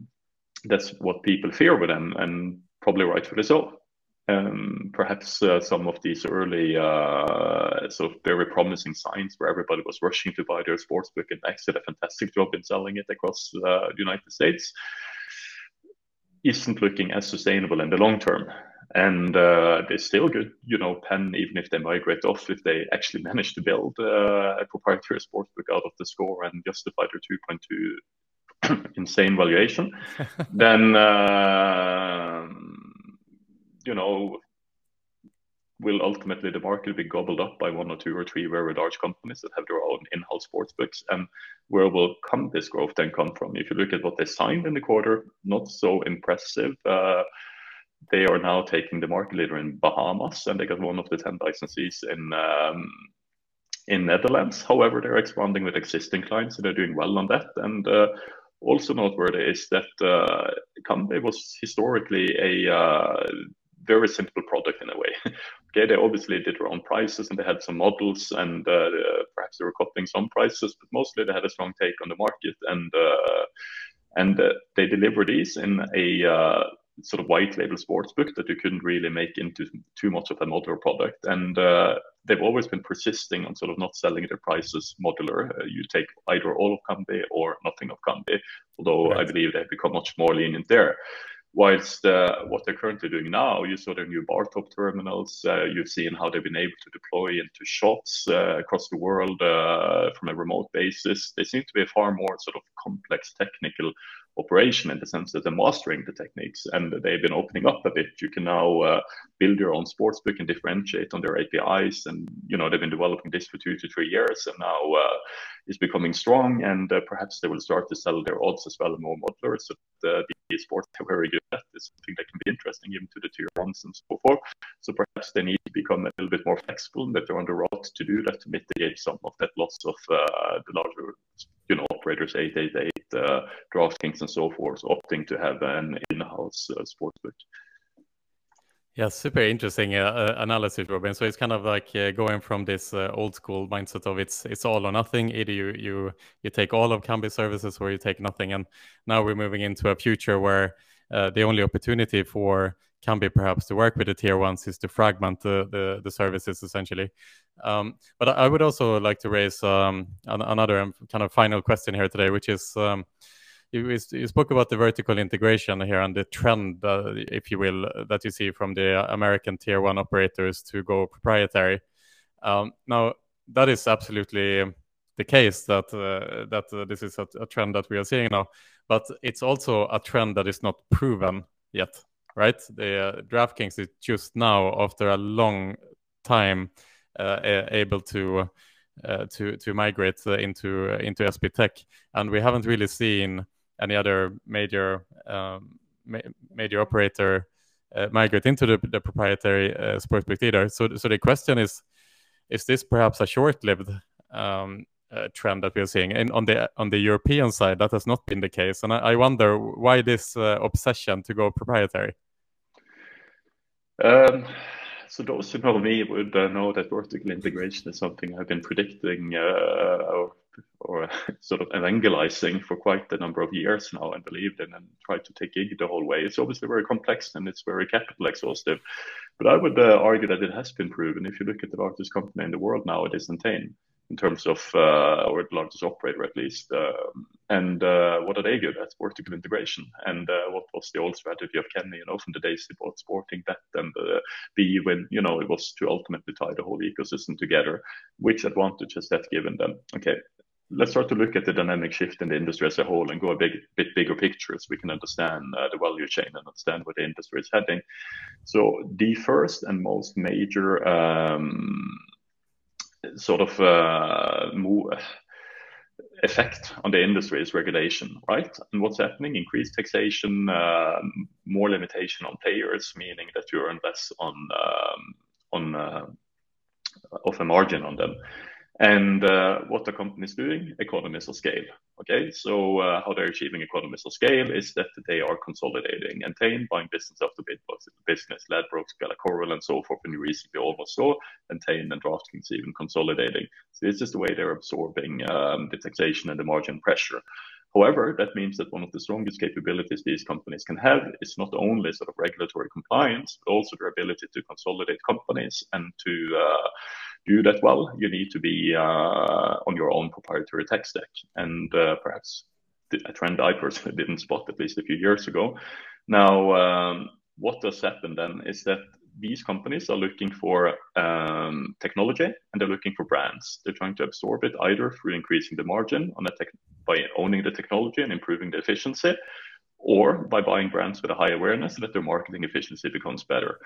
that's what people fear with them, and probably rightfully so. Um, perhaps uh, some of these early uh, sort of very promising signs where everybody was rushing to buy their sportsbook and actually did a fantastic job in selling it across uh, the United States isn't looking as sustainable in the long term. And uh, they're still good, you know, Penn, even if they migrate off, if they actually manage to build uh, a proprietary sportsbook out of theScore and justify their 2.2 insane valuation, then, uh, you know, will ultimately the market be gobbled up by one or two or three very large companies that have their own in-house sports books? And where will come this growth then come from? If you look at what they signed in the quarter not so impressive. Uh, they are now taking the market leader in bahamas and they got one of the 10 licensees in um, in netherlands. However they're expanding with existing clients and they're doing well on that. And uh, also noteworthy is that uh, was historically a uh, very simple product in a way. okay, they obviously did their own prices and they had some models and uh, perhaps they were copying some prices, but mostly they had a strong take on the market and uh, and uh, they delivered these in a uh, sort of white label sports book that you couldn't really make into too much of a modular product. And uh, they've always been persisting on sort of not selling their prices modular. Uh, you take either all of Kambi or nothing of Kambi, although right. I believe they've become much more lenient there. Whilst uh, what they're currently doing now, you saw their new bar top terminals. Uh, you've seen how they've been able to deploy into shops uh, across the world uh, from a remote basis. They seem to be a far more sort of complex technical operation in the sense that they're mastering the techniques and they've been opening up a bit. You can now uh, build your own sportsbook and differentiate on their APIs. And, you know, they've been developing this for two to three years and now uh, it's becoming strong. And uh, perhaps they will start to sell their odds as well more modular. So the, the sports are very good at is something that can be interesting even to the tier ones and so forth. So perhaps they need to become a little bit more flexible and that they're on the road to do that to mitigate some of that loss of uh, the larger you know, operators 888, uh, DraftKings, and so forth, opting to have an in-house uh, sportsbook. Yeah, super interesting uh, uh, analysis, Robin. So it's kind of like uh, going from this uh, old school mindset of it's it's all or nothing. Either you you you take all of Kambi services or you take nothing. And now we're moving into a future where uh, the only opportunity for Kambi perhaps to work with the tier ones is to fragment the the, the services essentially. Um, but I would also like to raise um, another um, kind of final question here today, which is um, you, you, spoke about the vertical integration here and the trend, uh, if you will, that you see from the American tier one operators to go proprietary. Um, now, that is absolutely the case that uh, that uh, this is a, a, trend that we are seeing now, but it's also a trend that is not proven yet, right? The uh, DraftKings is just now, after a long time, uh, able to uh, to to migrate uh, into into SBTech, and we haven't really seen any other major um, ma major operator migrate into the, the proprietary sportsbook either. So so the question is, is this perhaps a short-lived um, uh, trend that we're seeing. And on the on the European side, that has not been the case. And I, I wonder why this uh, obsession to go proprietary. Um, so those who know me would uh, know that vertical integration is something I've been predicting uh, or, or sort of evangelizing for quite a number of years now and believed in and tried to take it the whole way. It's obviously very complex and it's very capital exhaustive, but I would uh, argue that it has been proven. If you look at the largest company in the world now, it is Entain in terms of, uh, or the largest operator at least. Um, and uh, what are they good at? Vertical integration. And uh, what was the old strategy of Kenny, you know, from the days they bought Sportingbet and uh, bwin, you know, it was to ultimately tie the whole ecosystem together. Which advantage has that given them? Okay, let's start to look at the dynamic shift in the industry as a whole and go a big, bit bigger picture so we can understand uh, the value chain and understand where the industry is heading. So the first and most major um, sort of uh, move, effect on the industry is regulation, right? And what's happening? Increased taxation, um, more limitation on players, meaning that you earn less on um, on uh, of a margin on them. And uh, what the company is doing, economies of scale. Okay, so uh, how they're achieving economies of scale is that they are consolidating and Entain, buying business after business, Ladbrokes, Gala Coral, and so forth. And you recently almost saw Entain and DraftKings even consolidating. So this is the way they're absorbing um, the taxation and the margin pressure. However, that means that one of the strongest capabilities these companies can have is not only sort of regulatory compliance, but also their ability to consolidate companies and to uh, do that well. You need to be uh, on your own proprietary tech stack. And uh, perhaps a trend I personally didn't spot at least a few years ago. Now, um, what does happen then is that these companies are looking for um, technology and they're looking for brands. They're trying to absorb it either through increasing the margin on the tech by owning the technology and improving the efficiency, or by buying brands with a high awareness so that their marketing efficiency becomes better.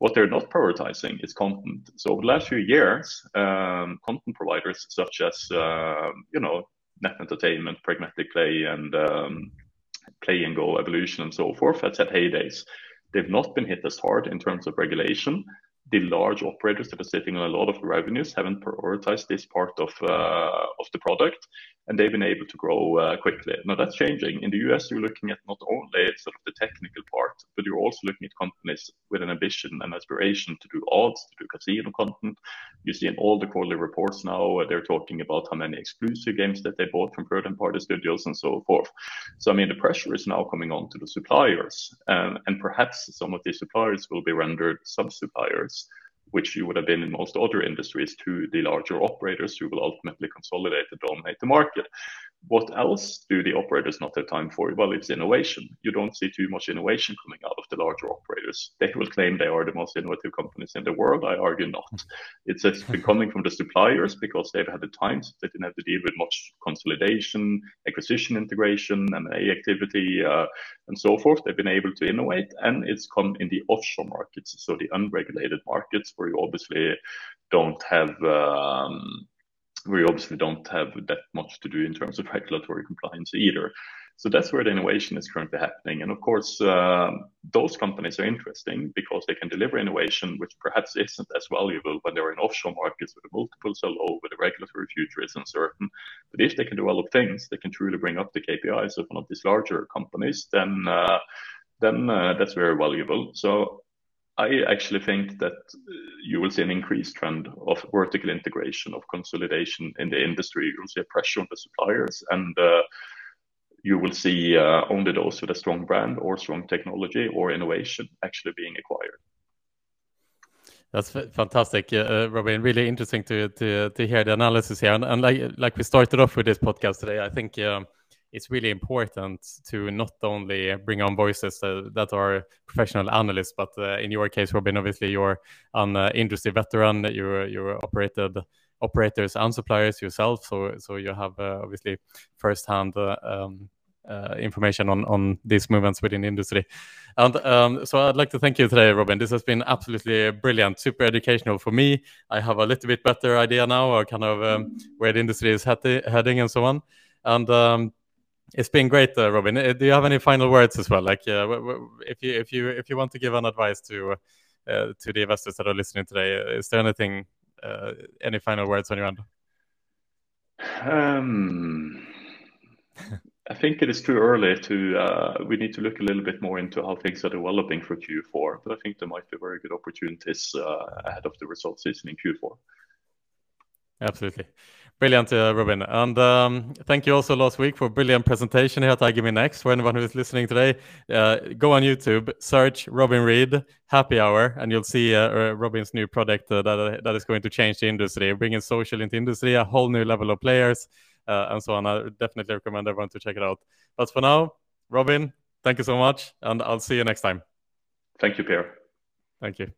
What they're not prioritizing is content. So over the last few years, um, content providers such as uh, you know Net Entertainment, Pragmatic Play, and um, Play'n GO Evolution and so forth has had heydays. They've not been hit as hard in terms of regulation. The large operators that are sitting on a lot of revenues haven't prioritized this part of uh, of the product, and they've been able to grow uh, quickly. Now that's changing. In the US, you're looking at not only sort of the technical part, but you're also looking at companies with an ambition and aspiration to do odds, to do casino content. You see in all the quarterly reports now, uh, they're talking about how many exclusive games that they bought from third party studios and so forth. So, I mean, the pressure is now coming on to the suppliers, um, and perhaps some of these suppliers will be rendered sub suppliers which you would have been in most other industries to the larger operators who will ultimately consolidate and dominate the market. What else do the operators not have time for? Well, it's innovation. You don't see too much innovation coming out of the larger operators. They will claim they are the most innovative companies in the world. I argue not. It's, it's been coming from the suppliers because they've had the time, so they didn't have to deal with much consolidation, acquisition integration, M&A activity, uh, and so forth. They've been able to innovate, and it's come in the offshore markets, so the unregulated markets where you obviously don't have um, we obviously don't have that much to do in terms of regulatory compliance either. So that's where the innovation is currently happening. And of course, uh, those companies are interesting because they can deliver innovation, which perhaps isn't as valuable when they're in offshore markets where the multiples are low, where the regulatory future is uncertain. But if they can develop things they can truly bring up the KPIs of one of these larger companies, then uh, then uh, that's very valuable. So I actually think that uh, you will see an increased trend of vertical integration, of consolidation in the industry. You'll see a pressure on the suppliers, and uh, you will see uh, only those with a strong brand or strong technology or innovation actually being acquired. That's fantastic, Robin. Really interesting to, hear the analysis here. And, like we started off with this podcast today, I think um, it's really important to not only bring on voices that, that are professional analysts, but uh, in your case, Robin, obviously you're an uh, industry veteran. You're you're operated operators and suppliers yourself, so so you have uh, obviously firsthand uh, um, uh, information on on these movements within industry. And um, so I'd like to thank you today, Robin. This has been absolutely brilliant, super educational for me. I have a little bit better idea now, or kind of um, where the industry is heading and so on. And um, it's been great, uh, Robin. Uh, do you have any final words as well? Like, uh, if you if you if you want to give an advice to uh, to the investors that are listening today, uh, is there anything, uh, any final words on your end? Um, I think it is too early to. we need to look a little bit more into how things are developing for Q4. But I think there might be very good opportunities ahead of the results season in Q4. Absolutely. Brilliant, uh, Robin. And um, thank you also last week for a brilliant presentation here at iGaming Next. For anyone who is listening today, uh, go on YouTube, search Robin Reed Happy Hour, and you'll see uh, uh Robin's new product uh, that, that is going to change the industry, bringing social into industry, a whole new level of players, uh, and so on. I definitely recommend everyone to check it out. But for now, Robin, thank you so much, and I'll see you next time. Thank you, Pierre. Thank you.